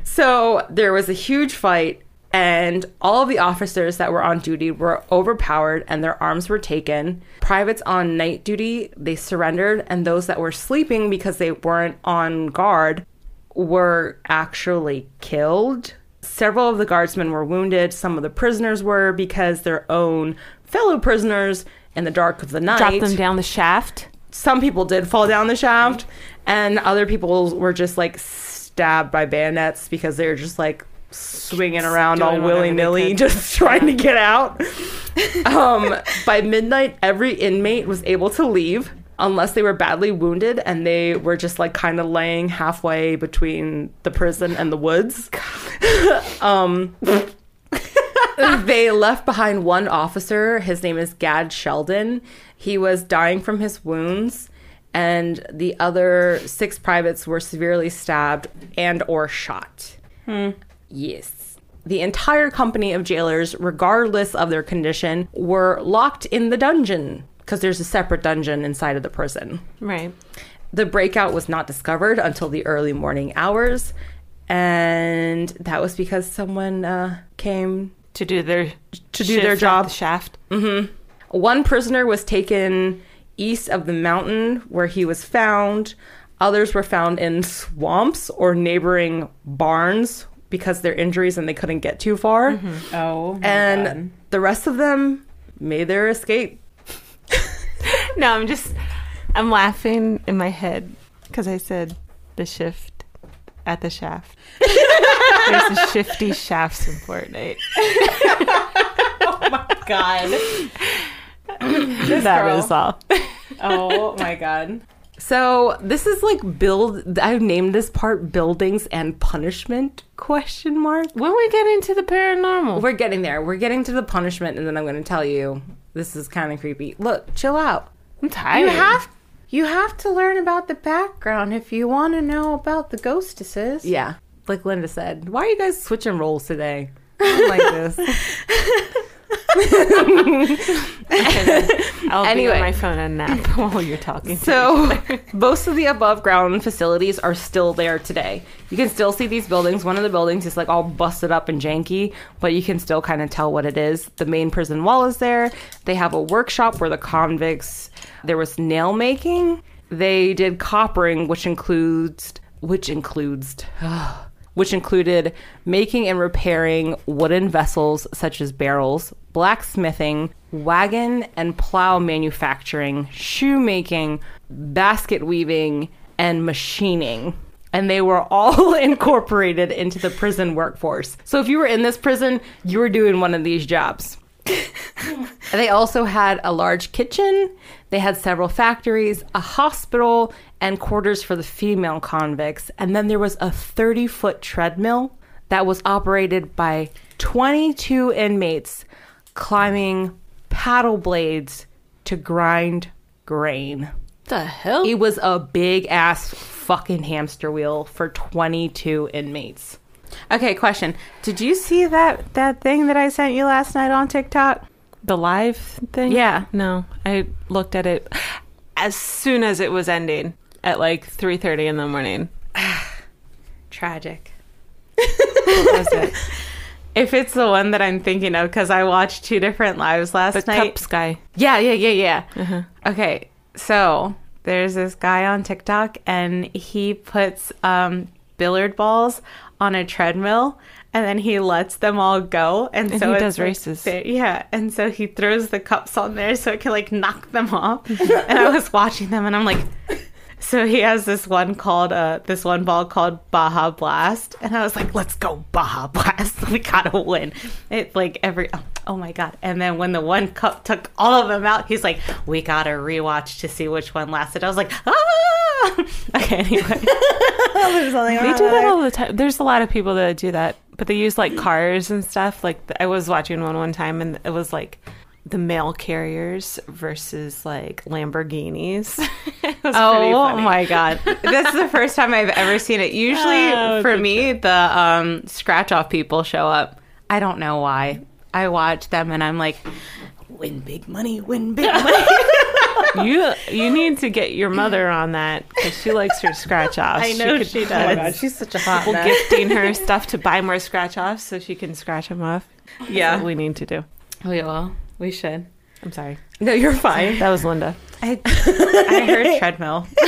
So there was a huge fight, and all of the officers that were on duty were overpowered and their arms were taken. Privates on night duty, they surrendered, and those that were sleeping because they weren't on guard were actually killed. several of the guardsmen were wounded. Some of the prisoners were because their own fellow prisoners in the dark of the night dropped them down the shaft. some people did fall down the shaft and other people were just like stabbed by bayonets because they were just like swinging around all they willy-nilly just trying to get out um, by midnight every inmate was able to leave unless they were badly wounded and they were just like kind of laying halfway between the prison and the woods um, they left behind one officer. His name is Gad Sheldon. He was dying from his wounds, and the other six privates were severely stabbed and or shot. Yes. The entire company of jailers, regardless of their condition, were locked in the dungeon because there's a separate dungeon inside of the prison. Right. The breakout was not discovered until the early morning hours, and that was because someone uh, came To do their To do their job. The shaft. One prisoner was taken east of the mountain where he was found. Others were found in swamps or neighboring barns because their injuries and they couldn't get too far. Mm-hmm. Oh, my And God. the rest of them made their escape. No, I'm just I'm laughing in my head because I said the shift at the shaft. There's a shifty shafts in Fortnite. Oh my god. that girl. was all. Oh my God. So this is like build. I've named this part "buildings and punishment?" Question mark. When we get into the paranormal, We're getting there. We're getting to the punishment, and then I'm going to tell you this is kind of creepy. Look, chill out. I'm tired. You have you have to learn about the background if you want to know about the ghostesses. Yeah, like Linda said. Why are you guys switching roles today? I don't like this. I'll be Anyway. on my phone and nap while you're talking. So, most of the above ground facilities are still there today. You can still see these buildings. One of the buildings is like all busted up and janky, but you can still kind of tell what it is. The main prison wall is there. They have a workshop where the convicts, there was nail making. They did coppering, which includes, which includes, which included making and repairing wooden vessels such as barrels, blacksmithing, wagon and plow manufacturing, shoemaking, basket weaving, and machining. And they were all incorporated into the prison workforce. So if you were in this prison, you were doing one of these jobs. They also had a large kitchen. They had several factories, a hospital, and quarters for the female convicts. And then there was a 30 foot treadmill that was operated by 22 inmates climbing paddle blades to grind grain. the hell? It was a big ass fucking hamster wheel for 22 inmates. Okay, question. Did you see that that thing that I sent you last night on TikTok? The live thing? Yeah. No, I looked at it as soon as it was ending at like 3:30 in the morning. Tragic. What was it? If it's the one that I'm thinking of, because I watched two different lives last The night. cups guy. Yeah, yeah, yeah, yeah. Okay, so there's this guy on TikTok, and he puts um, billiard balls on a treadmill, and then he lets them all go, and, And so he does like races. yeah, and so he throws the cups on there so it can like knock them off. and I was watching them, and I'm like. So he has this one called uh this one ball called Baja Blast, and I was like, "Let's go Baja Blast! We gotta win!" It like every oh, oh my god! And then when the one cup took all of them out, he's like, "We gotta rewatch to see which one lasted." I was like, "Ah!" Okay, anyway, They do that all the time. There's a lot of people that do that, but they use like cars and stuff. Like I was watching one one time, and it was like the mail carriers versus like Lamborghinis. It was pretty oh my god, this is the first time I've ever seen it. Usually, Oh, for good me, the um, scratch off people show up. I don't know why. I watch them, and I'm like, "Win big money, win big money." You you need to get your mother on that because she likes her scratch offs. I know she Oh my does. god, she's such a hot People mess. gifting her stuff to buy more scratch offs so she can scratch them off. That's Yeah. what we need to do. We will. We should. I'm sorry. No, you're fine. That was Linda. I, I heard treadmill.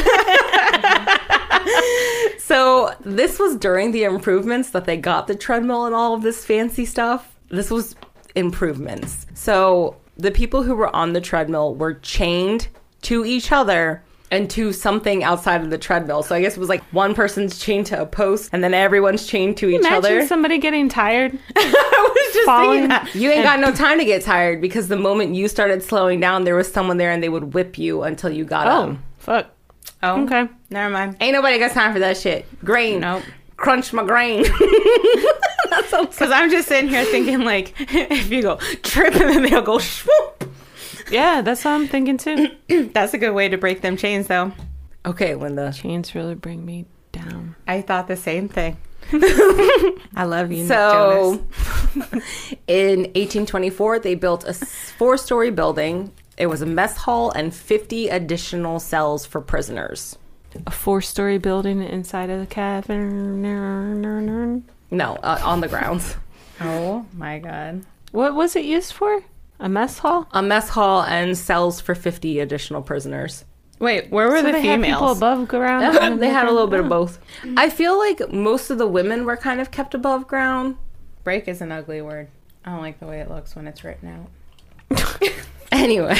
So this was during the improvements that they got the treadmill and all of this fancy stuff. This was improvements. So the people who were on the treadmill were chained to each other and to something outside of the treadmill. So I guess it was like one person's chained to a post and then everyone's chained to each Imagine other. somebody getting tired. I was just falling. thinking that. You ain't got no time to get tired because the moment you started slowing down, there was someone there and they would whip you until you got Oh, up. fuck. Oh, Okay. Never mind. Ain't nobody got time for that shit. Grain. Nope. Crunch my grain. That's okay. Because I'm just sitting here thinking, like, if you go trip and then they'll go swoop. Yeah, that's what I'm thinking too. That's a good way to break them chains, though. okay, Linda. Chains really bring me down. I thought the same thing. I love you, So, Jonas. in 1824, they built a four story building. It was a mess hall and 50 additional cells for prisoners. A four-story building inside of the cavern. No, uh, on the grounds. Oh my god. What was it used for? A mess hall? A mess hall and cells for 50 additional prisoners. Wait, where were So the they had people females? above ground. they had a little bit of both. I feel like most of the women were kind of kept above ground. Break is an ugly word. I don't like the way it looks when it's written out. Anyway,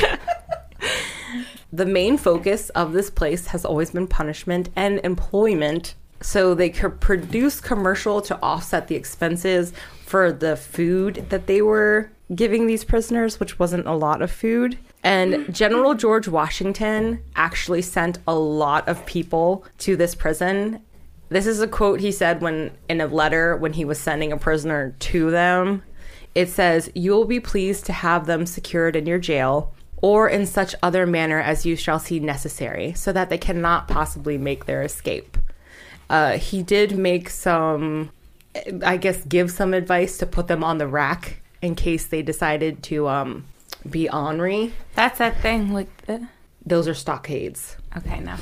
the main focus of this place has always been punishment and employment. So they could produce commercial to offset the expenses for the food that they were giving these prisoners, which wasn't a lot of food. And General George Washington actually sent a lot of people to this prison. This is a quote he said when in a letter when he was sending a prisoner to them. It says, You will be pleased to have them secured in your jail, or in such other manner as you shall see necessary, so that they cannot possibly make their escape. Uh, he did make some, I guess, give some advice to put them on the rack in case they decided to um, be ornery. That's that thing. Like the. Those are stockades. Okay, no.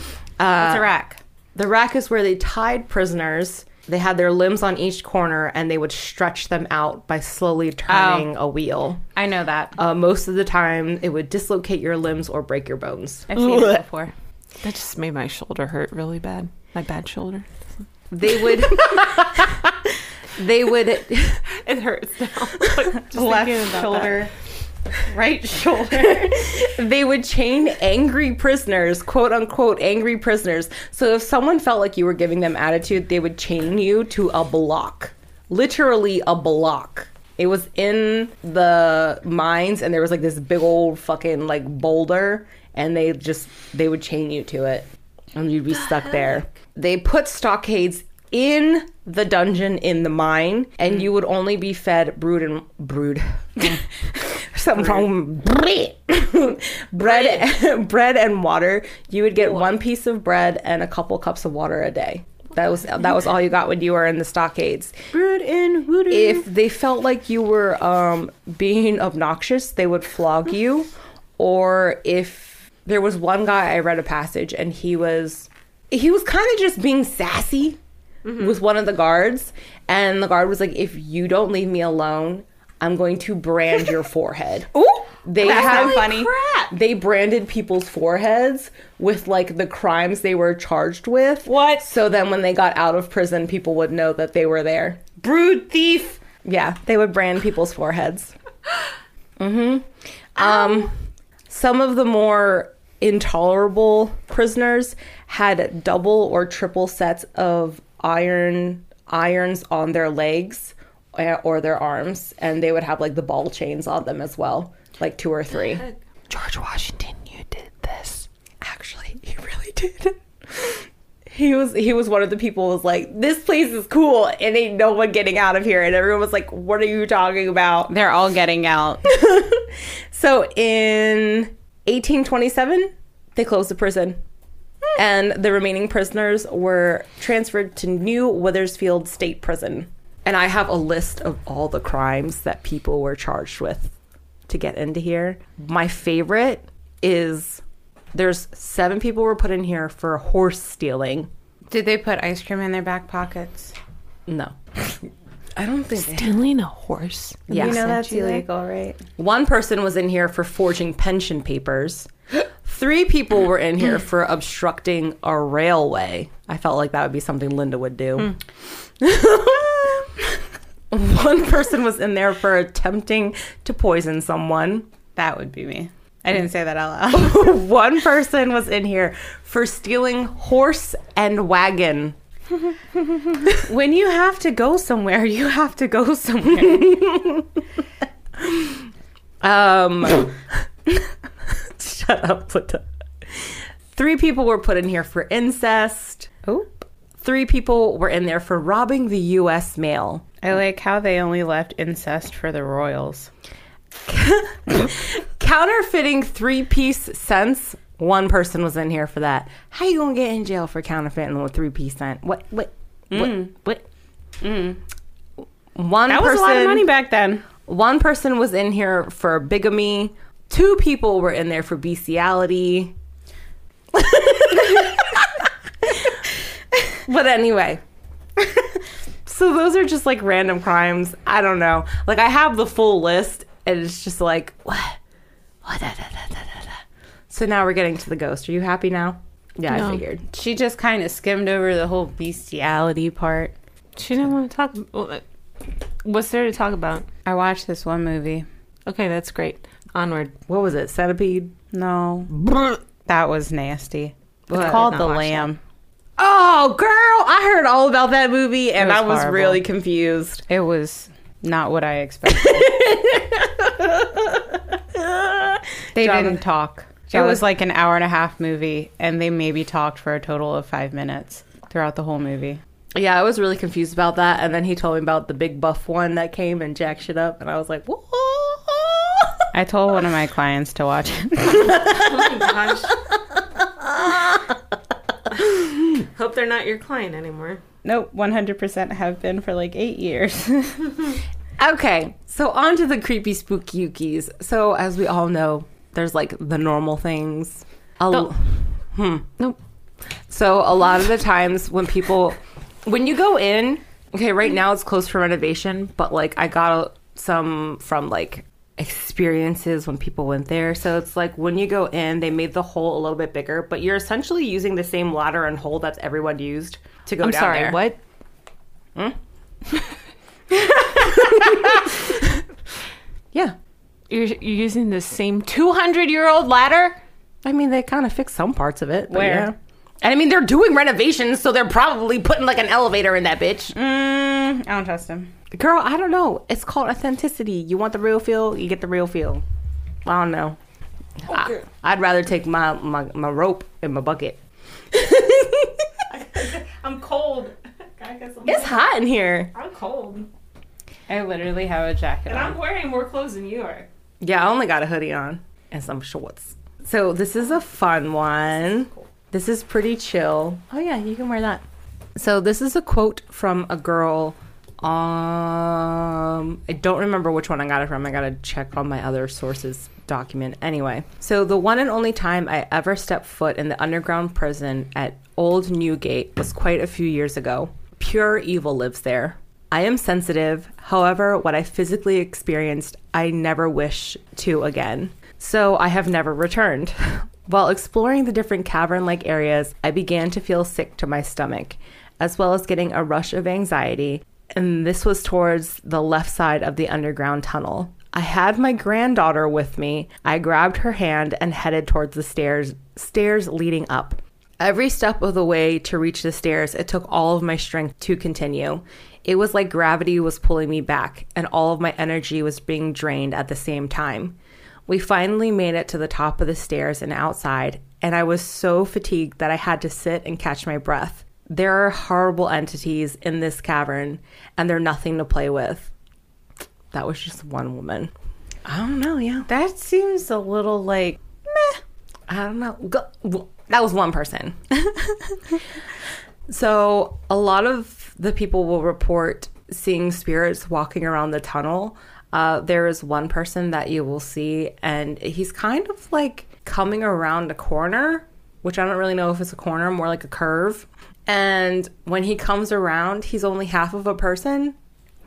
Uh, it's a rack. The rack is where they tied prisoners. They had their limbs on each corner and they would stretch them out by slowly turning a wheel. I know that. Uh, most of the time, it would dislocate your limbs or break your bones. I've seen it before. That just made my shoulder hurt really bad. My bad shoulder. They would. they would. It hurts now. Just Left about that. shoulder, right shoulder. They would chain angry prisoners, quote unquote, angry prisoners. So if someone felt like you were giving them attitude, they would chain you to a block, literally a block. It was in the mines, and there was like this big old fucking like boulder, and they just they would chain you to it, and you'd be stuck there. They put stockades in the dungeon in the mine, and you would only be fed brood and brood. Something wrong. with- bread, bread and water. You would get one piece of bread and a couple cups of water a day. That was that was all you got when you were in the stockades. Brood in voodoo. If they felt like you were um, being obnoxious, they would flog you. Or if there was one guy I read a passage and he was he was kind of just being sassy with one of the guards, and the guard was like, "If you don't leave me alone, I'm going to brand your forehead." Ooh, They that's not funny. They branded people's foreheads with like the crimes they were charged with. What? So then when they got out of prison, people would know that they were there. Brood thief. Yeah, they would brand people's foreheads. hmm Um, some of the more intolerable prisoners had double or triple sets of iron irons on their legs uh, or their arms, and they would have like the ball chains on them as well, like two or three. George Washington, you did this. Actually, he really did. He was he was one of the people who was like, This place is cool and ain't no one getting out of here. And everyone was like, What are you talking about? They're all getting out. So in 1827, they closed the prison. And the remaining prisoners were transferred to New Wethersfield State Prison. And I have a list of all the crimes that people were charged with to get into here. My favorite is there's seven people were put in here for horse stealing. Did they put ice cream in their back pockets? No. I don't think Stealing a horse. Yeah. you know that's illegal, right? One person was in here for forging pension papers. Three people were in here for obstructing a railway. I felt like that would be something Linda would do. Hmm. One person was in there for attempting to poison someone. That would be me. I didn't say that out loud. One person was in here for stealing horse and wagon. when you have to go somewhere, you have to go somewhere. Um, shut up, Linda. Three people were put in here for incest. oh, Three people were in there for robbing the U.S. mail. I like how they only left incest for the royals. Counterfeiting three-piece cents. One person was in here for that. How you gonna get in jail for counterfeiting with three-piece cent? What? What? What? What? One Mm. That was a lot of money back then. One person was in here for bigamy. Two people were in there for bestiality. but anyway. so those are just like random crimes. I don't know. Like I have the full list and it's just like what? What? Da, da, da. So now we're getting to the ghost. Are you happy now? Yeah, I figured. She just kind of skimmed over the whole bestiality part. She didn't want to talk. well, uh, What's there to talk about? I watched this one movie. Okay, that's great. Onward. What was it? Centipede? No, that was nasty. It's What? called The watched Lamb. Oh, girl, I heard all about that movie and was I was horrible. really confused. It was not what I expected. they John- didn't talk. It John- was like an hour and a half movie, and they maybe talked for a total of five minutes throughout the whole movie. Yeah, I was really confused about that. And then he told me about the big buff one that came and jacked shit up. And I was like, whoa. I told one of my clients to watch it. Oh Hope they're not your client anymore. nope, 100% have been for like eight years. Okay, so on to the creepy spooky spookyukies. So, as we all know, there's like the normal things. A Don't- Hmm. Nope. So, a lot of the times when people, when you go in, okay, right now it's closed for renovation, but like I got some from like experiences when people went there. So it's like when you go in, they made the hole a little bit bigger, but you're essentially using the same ladder and hole that's everyone used to go I'm down sorry, there. what? Yeah. You're, you're using the same 200 year old ladder? I mean, they kind of fixed some parts of it. But Where? Yeah. And I mean, they're doing renovations, so they're probably putting like an elevator in that bitch. mm, I don't trust him. Girl, I don't know. It's called authenticity. You want the real feel, you get the real feel. I don't know. I, I'd rather take my, my, my rope and my bucket. I'm cold. It's hot in here. I'm cold. I literally have a jacket And I'm wearing more clothes than you are. Yeah, I only got a hoodie on and some shorts. So this is a fun one. This is pretty chill. Oh yeah, you can wear that. So this is a quote from a girl. Um, I don't remember which one I got it from. I gotta check on my other sources document. Anyway, so the one and only time I ever stepped foot in the underground prison at Old Newgate was quite a few years ago. Pure evil lives there. I am sensitive. However, what I physically experienced, I never wish to again. So I have never returned. While exploring the different cavern like areas, I began to feel sick to my stomach, as well as getting a rush of anxiety. And this was towards the left side of the underground tunnel. I had my granddaughter with me. I grabbed her hand and headed towards the stairs, stairs leading up. Every step of the way to reach the stairs, it took all of my strength to continue. It was like gravity was pulling me back, and all of my energy was being drained at the same time. We finally made it to the top of the stairs and outside, and I was so fatigued that I had to sit and catch my breath. There are horrible entities in this cavern, and they're nothing to play with. That was just one woman. I don't know, yeah. That seems a little like meh. I don't know. Go, that was one person. so a lot of the people will report seeing spirits walking around the tunnel. Uh, there is one person that you will see, and he's kind of like coming around a corner, which I don't really know if it's a corner, more like a curve. And when he comes around, he's only half of a person,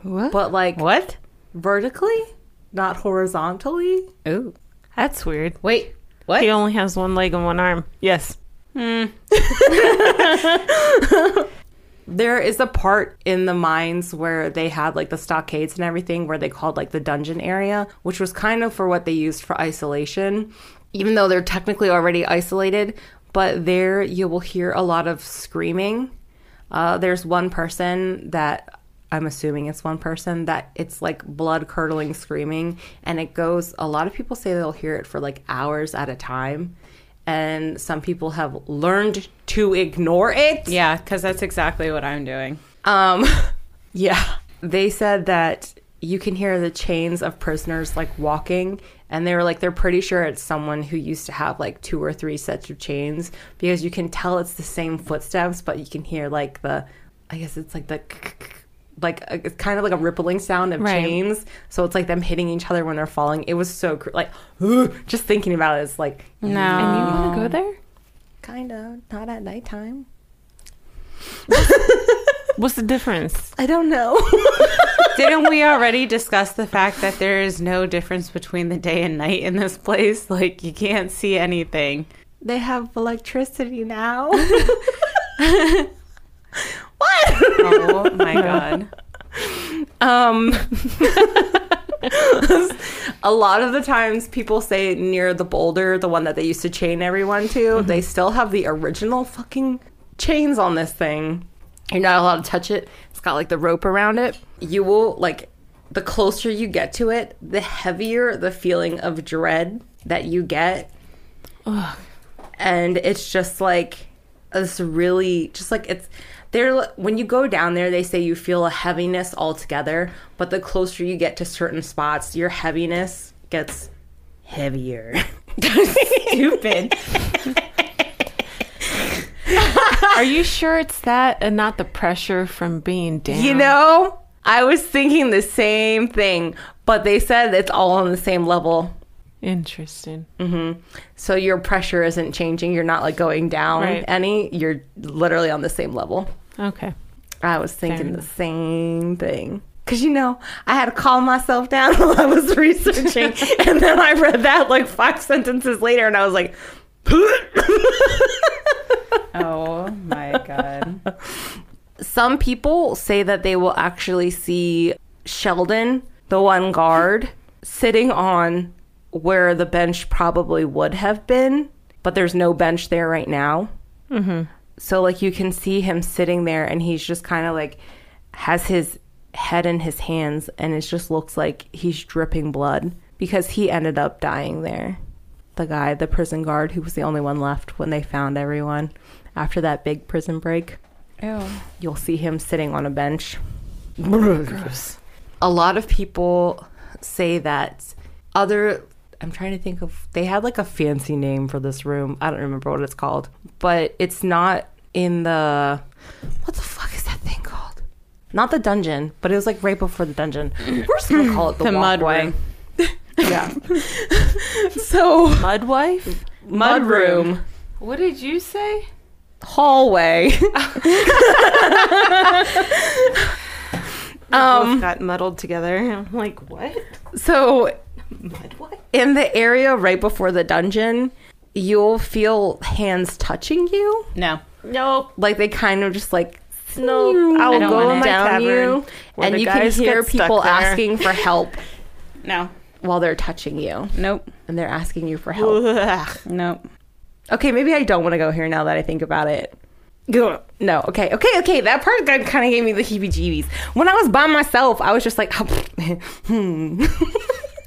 what? but like What? vertically, not horizontally. Ooh. That's weird. Wait. What? He only has one leg and one arm. Yes. There is a part in the mines where they had like the stockades and everything where they called like the dungeon area, which was kind of for what they used for isolation, even though they're technically already isolated. But there you will hear a lot of screaming. Uh, there's one person that I'm assuming it's one person that it's like blood curdling screaming, and it goes. A lot of people say they'll hear it for like hours at a time. And some people have learned to ignore it. Yeah, because that's exactly what I'm doing. Um, yeah. They said that you can hear the chains of prisoners like walking, and they were like, they're pretty sure it's someone who used to have like two or three sets of chains because you can tell it's the same footsteps, but you can hear like the, I guess it's like the, like a, it's kind of like a rippling sound of Right. chains. So it's like them hitting each other when they're falling. It was so cr- like, just thinking about it is like, No. And you want to go there? kind of not at nighttime. What's the difference? I don't know. Didn't we already discuss the fact that there is no difference between the day and night in this place? Like, you can't see anything. they have electricity now. Oh my god. Um, a lot of the times people say near the boulder, the one that they used to chain everyone to, they still have the original fucking chains on this thing. You're not allowed to touch it. It's got like the rope around it. You will like the closer you get to it, the heavier the feeling of dread that you get. Ugh. And it's just like this really just like it's there when you go down there they say you feel a heaviness altogether but the closer you get to certain spots your heaviness gets heavier Stupid. Are you sure it's that and not the pressure from being down? you know i was thinking the same thing but they said it's all on the same level Interesting. Mm-hmm. so your pressure isn't changing you're not like going down Right. any you're literally on the same level Okay. I was thinking the same thing. Cause you know, I had to calm myself down while I was researching, and then I read that like five sentences later, and I was like, Oh my god. some people say that they will actually see Sheldon, the one guard, sitting on where the bench probably would have been, but there's no bench there right now. Mm-hmm. So, like, you can see him sitting there, and he's just kind of like has his head in his hands, and it just looks like he's dripping blood because he ended up dying there. The guy, the prison guard, who was the only one left when they found everyone after that big prison break Ew. you'll see him sitting on a bench. Gross. A lot of people say that other. I'm trying to think of. They had like a fancy name for this room. I don't remember what it's called, but it's not in the. What the fuck is that thing called? Not the dungeon, but it was like right before the dungeon. We're just gonna call it the, The mud walkway. room. Yeah. so Mudwife? mud room What did you say? hallway. Um, got muddled together. I'm like, what? So Mudwife? in the area right before the dungeon, you'll feel hands touching you. No. Nope. Like they kind of just like Nope. I will go want it. down Cavern, you, where and you can hear people asking for help No. while they're touching you, Nope. and they're asking you for help. Ugh. Nope. Okay, maybe I don't want to go here now that I think about it. No, okay, okay, okay. That part kind of gave me the heebie-jeebies. When I was by myself, I was just like, hmm.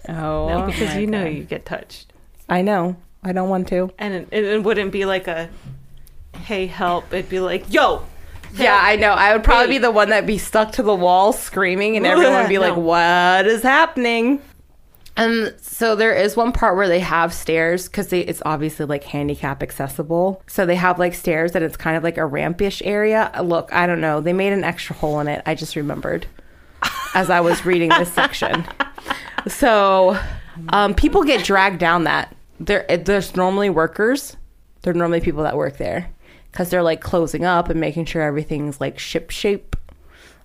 Oh. No, because my you know God. you get touched. I know. I don't want to. And it, it wouldn't be like a, hey, help. It'd be like, yo, Yeah, I know. I would probably be the one that'd be stuck to the wall screaming, and everyone would be like, No. "What is happening?" And so there is one part where they have stairs because it's obviously like handicap accessible. So they have like stairs, and it's kind of like a rampish area. Look, I don't know. They made an extra hole in it. I just remembered as I was reading this section. So um, people get dragged down that. There, there's normally workers. They're normally people that work there because they're like closing up and making sure everything's like ship shape.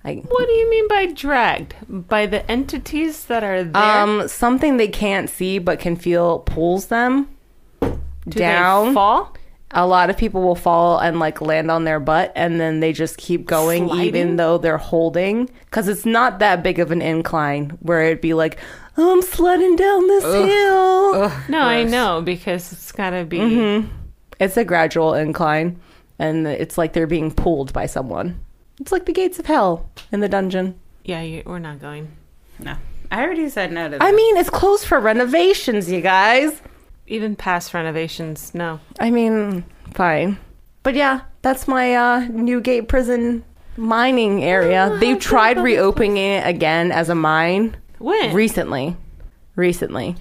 Like what do you mean by dragged? By the entities that are there? um something they can't see but can feel pulls them. Do they down. fall? a lot of people will fall and like land on their butt and then they just keep going Sliding? even though they're holding because it's not that big of an incline where it'd be like oh, i'm sledding down this hill No, I know because it's gotta be. Mm-hmm. it's a gradual incline and it's like they're being pulled by someone it's like the gates of hell in the dungeon Yeah, you, we're not going. No. I already said no to that. i mean it's closed for renovations you guys Even past renovations, no. i mean fine but yeah that's my uh newgate prison mining area they've tried reopening it again as a mine When? recently recently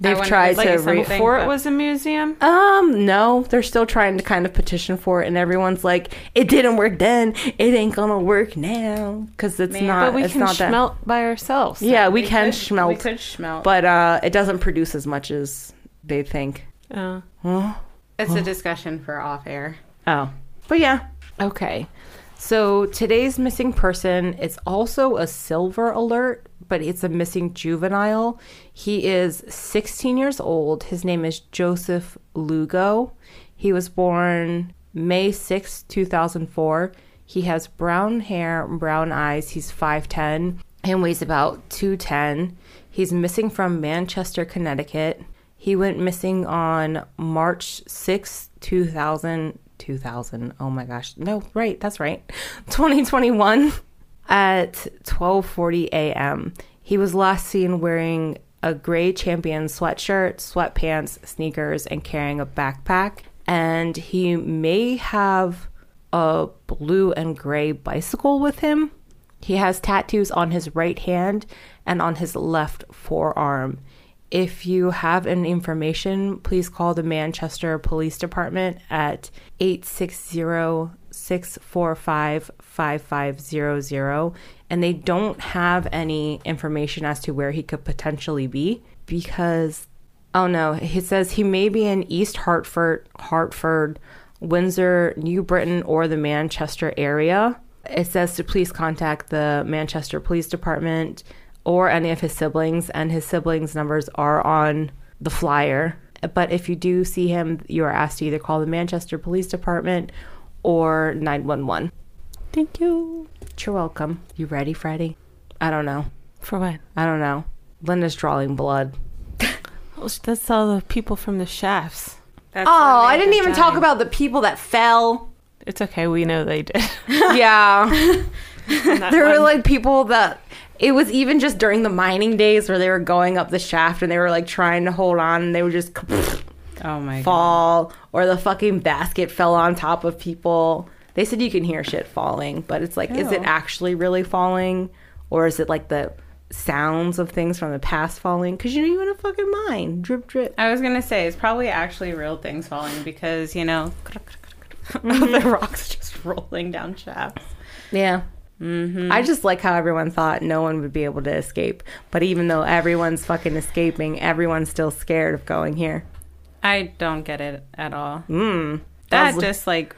they've tried if to like re- Before it was a museum? um no they're still trying to kind of petition for it and everyone's like it didn't work then it ain't gonna work now because it's Man, not but we it's can not that smelt by ourselves. yeah we, can could- smelt We could smelt. but uh it doesn't produce as much as they think Oh. it's a discussion for off air. Oh. But yeah. Okay. So today's missing person is also a silver alert, but it's a missing juvenile. He is 16 years old. His name is Joseph Lugo. He was born May 6, 2004. He has brown hair, brown eyes. He's 5'10 and weighs about 210. He's missing from Manchester, Connecticut. He went missing on March 6, 2000. 2000. Oh my gosh. No, right. That's right. 2021 at 12:40 a.m. He was last seen wearing a gray champion sweatshirt, sweatpants, sneakers, and carrying a backpack. And he may have a blue and gray bicycle with him. He has tattoos on his right hand and on his left forearm. If you have any information, please call the Manchester Police Department at 860 645 5500. And they don't have any information as to where he could potentially be because, oh no, he says he may be in East Hartford, Hartford, Windsor, New Britain, or the Manchester area. It says to please contact the Manchester Police Department or any of his siblings, and his siblings' numbers are on the flyer. But if you do see him, you are asked to either call the Manchester Police Department or 911. Thank you. You're welcome. You ready, Freddie? I don't know. For what? I don't know. Linda's drawing blood. Well, oh, that's all the people from the shafts. That's Oh, I didn't even talk about the people that fell. It's okay. We know they did. Yeah. There were like people that it was even just during the mining days where they were going up the shaft and they were like trying to hold on and they were just Oh my god. fall or the fucking basket fell on top of people. They said you can hear shit falling, but it's like, is it actually really falling or is it like the sounds of things from the past falling? Because you know you in a fucking mine, drip drip. I was gonna say it's probably actually real things falling because you know the rocks just rolling down shafts. Yeah. Mm-hmm. I just like how everyone thought no one would be able to escape, but even though everyone's fucking escaping, everyone's still scared of going here. I don't get it at all. Mm. That Leslie- just like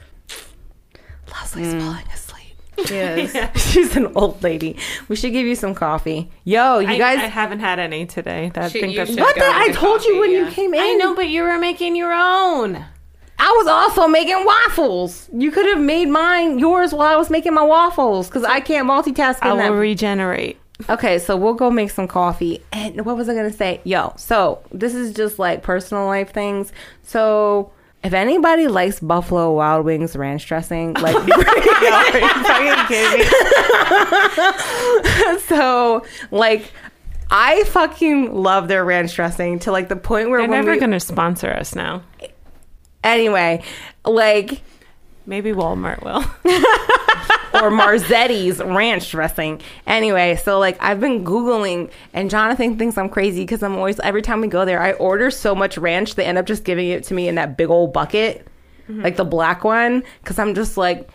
Leslie's falling asleep. is. She's an old lady. We should give you some coffee. Yo, you I, guys. I haven't had any today. That, I Should- think that's what the? I get told you coffee, when you came in. I know, but you were making your own. I was also making waffles. You could have made mine yours while I was making my waffles because I can't multitask. I in will that. regenerate. Okay, so we'll go make some coffee. And what was I gonna say? Yo, so this is just like personal life things. So if anybody likes Buffalo Wild Wings ranch dressing, like so like I fucking love their ranch dressing to like the point where They're never we, going to sponsor us now. anyway, like Maybe Walmart will. Or Marzetti's ranch dressing. Anyway, so like I've been Googling and Jonathan thinks I'm crazy because I'm always, every time we go there, I order so much ranch, they end up just giving it to me in that big old bucket, like the black one. Cause I'm just like,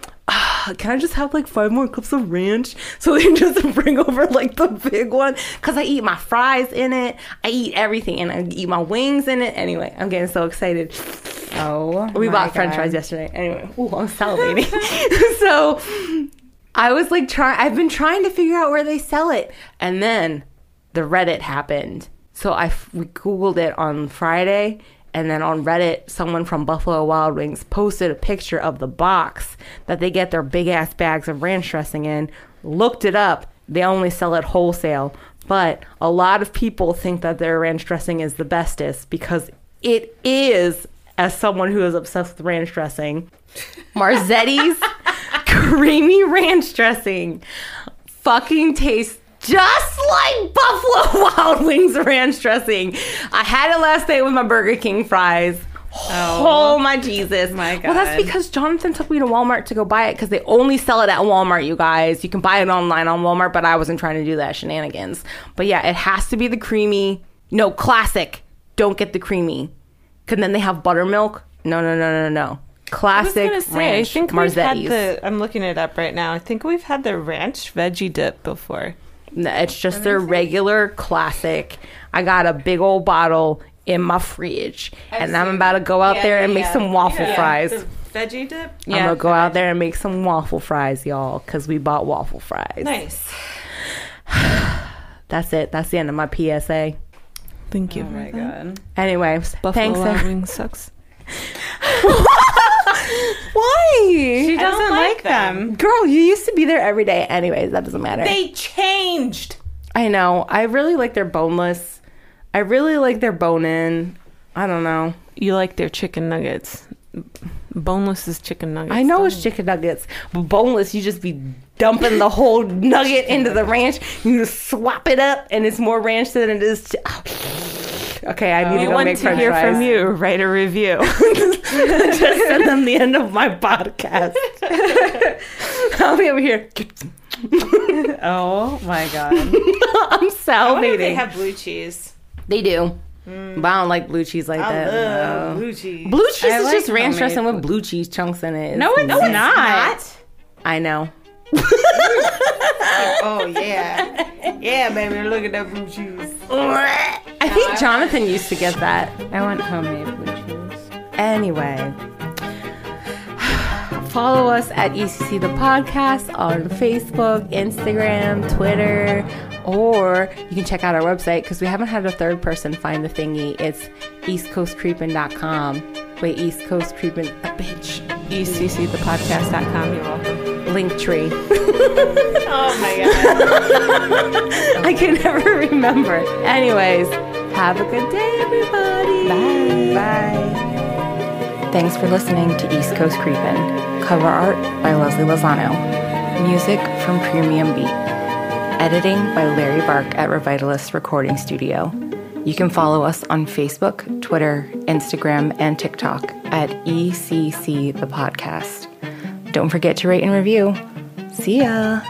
can I just have like five more cups of ranch? So they just bring over like the big one. Cause I eat my fries in it. I eat everything and I eat my wings in it. Anyway, I'm getting so excited. Oh, We bought French fries yesterday. Anyway, ooh, I'm salivating. so I was like trying. I've been trying to figure out where they sell it, and then the Reddit happened. So I f- we googled it on Friday, And then on Reddit, someone from Buffalo Wild Wings posted a picture of the box that they get their big ass bags of ranch dressing in. Looked it up. They only sell it wholesale. But a lot of people think that their ranch dressing is the bestest because it is, as someone who is obsessed with ranch dressing, Marzetti's creamy ranch dressing fucking tastes just like Buffalo Wild Wings ranch dressing. I had it last night with my Burger King fries. Oh, oh my Jesus. My God. Well, that's because Jonathan took me to Walmart to go buy it because they only sell it at Walmart, you guys. You can buy it online on Walmart, but I wasn't trying to do that shenanigans. But yeah, it has to be the creamy. No, classic. Don't get the creamy. Because then they have buttermilk. No, no, no, no, no. I Classic gonna say, ranch I think we've had the. I'm looking it up right now. I think we've had the ranch veggie dip before. No, It's just their regular classic. I got a big old bottle in my fridge, and I'm about to go out there and make some waffle fries. veggie dip. I'm gonna go out there and make some waffle fries, y'all, because we bought waffle fries. Nice. That's it. That's the end of my PSA. Thank you. Oh my god. Anyways, Buffalo thanks. Wild ev- Wings sucks. Why? She doesn't like them. Girl, you used to be there every day. Anyways, that doesn't matter. They changed. I know. I really like their boneless. I really like their bone in. I don't know. You like their chicken nuggets. Boneless is chicken nuggets. I know it's chicken nuggets, but boneless, you just be dumping the whole nugget into the ranch. You just swap it up, and it's more ranch than it is. Chi- okay, I need We to go make to french hear fries. from you. Write a review. just send them the end of my podcast. I'll be over here. Oh my god. I'm salivating. they have blue cheese. They do. Mm. But I don't like blue cheese like that. no. blue cheese. Blue cheese I is like just ranch dressing with blue cheese chunks in it. No, it's not. I know. Oh, oh yeah, yeah, baby. Look at that blue cheese. I think Jonathan used to get that. I want homemade blue cheese. Anyway, follow us at ECC the podcast on Facebook, Instagram, Twitter, or you can check out our website because we haven't had a third person find the thingy. It's eastcoastcreepin.com. Wait, East Coast Creepin, a bitch. ECCthepodcast.com. You're welcome. Link tree. Oh my god. I can never remember. Anyways, have a good day, everybody. Bye. Bye. Thanks for listening to East Coast Creepin'. Cover art by Leslie Lozano. Music from Premium Beat. Editing by Larry Bark at Revitalist Recording Studio. You can follow us on Facebook, Twitter, Instagram, and TikTok at ECC the Podcast. Don't forget to rate and review. See ya.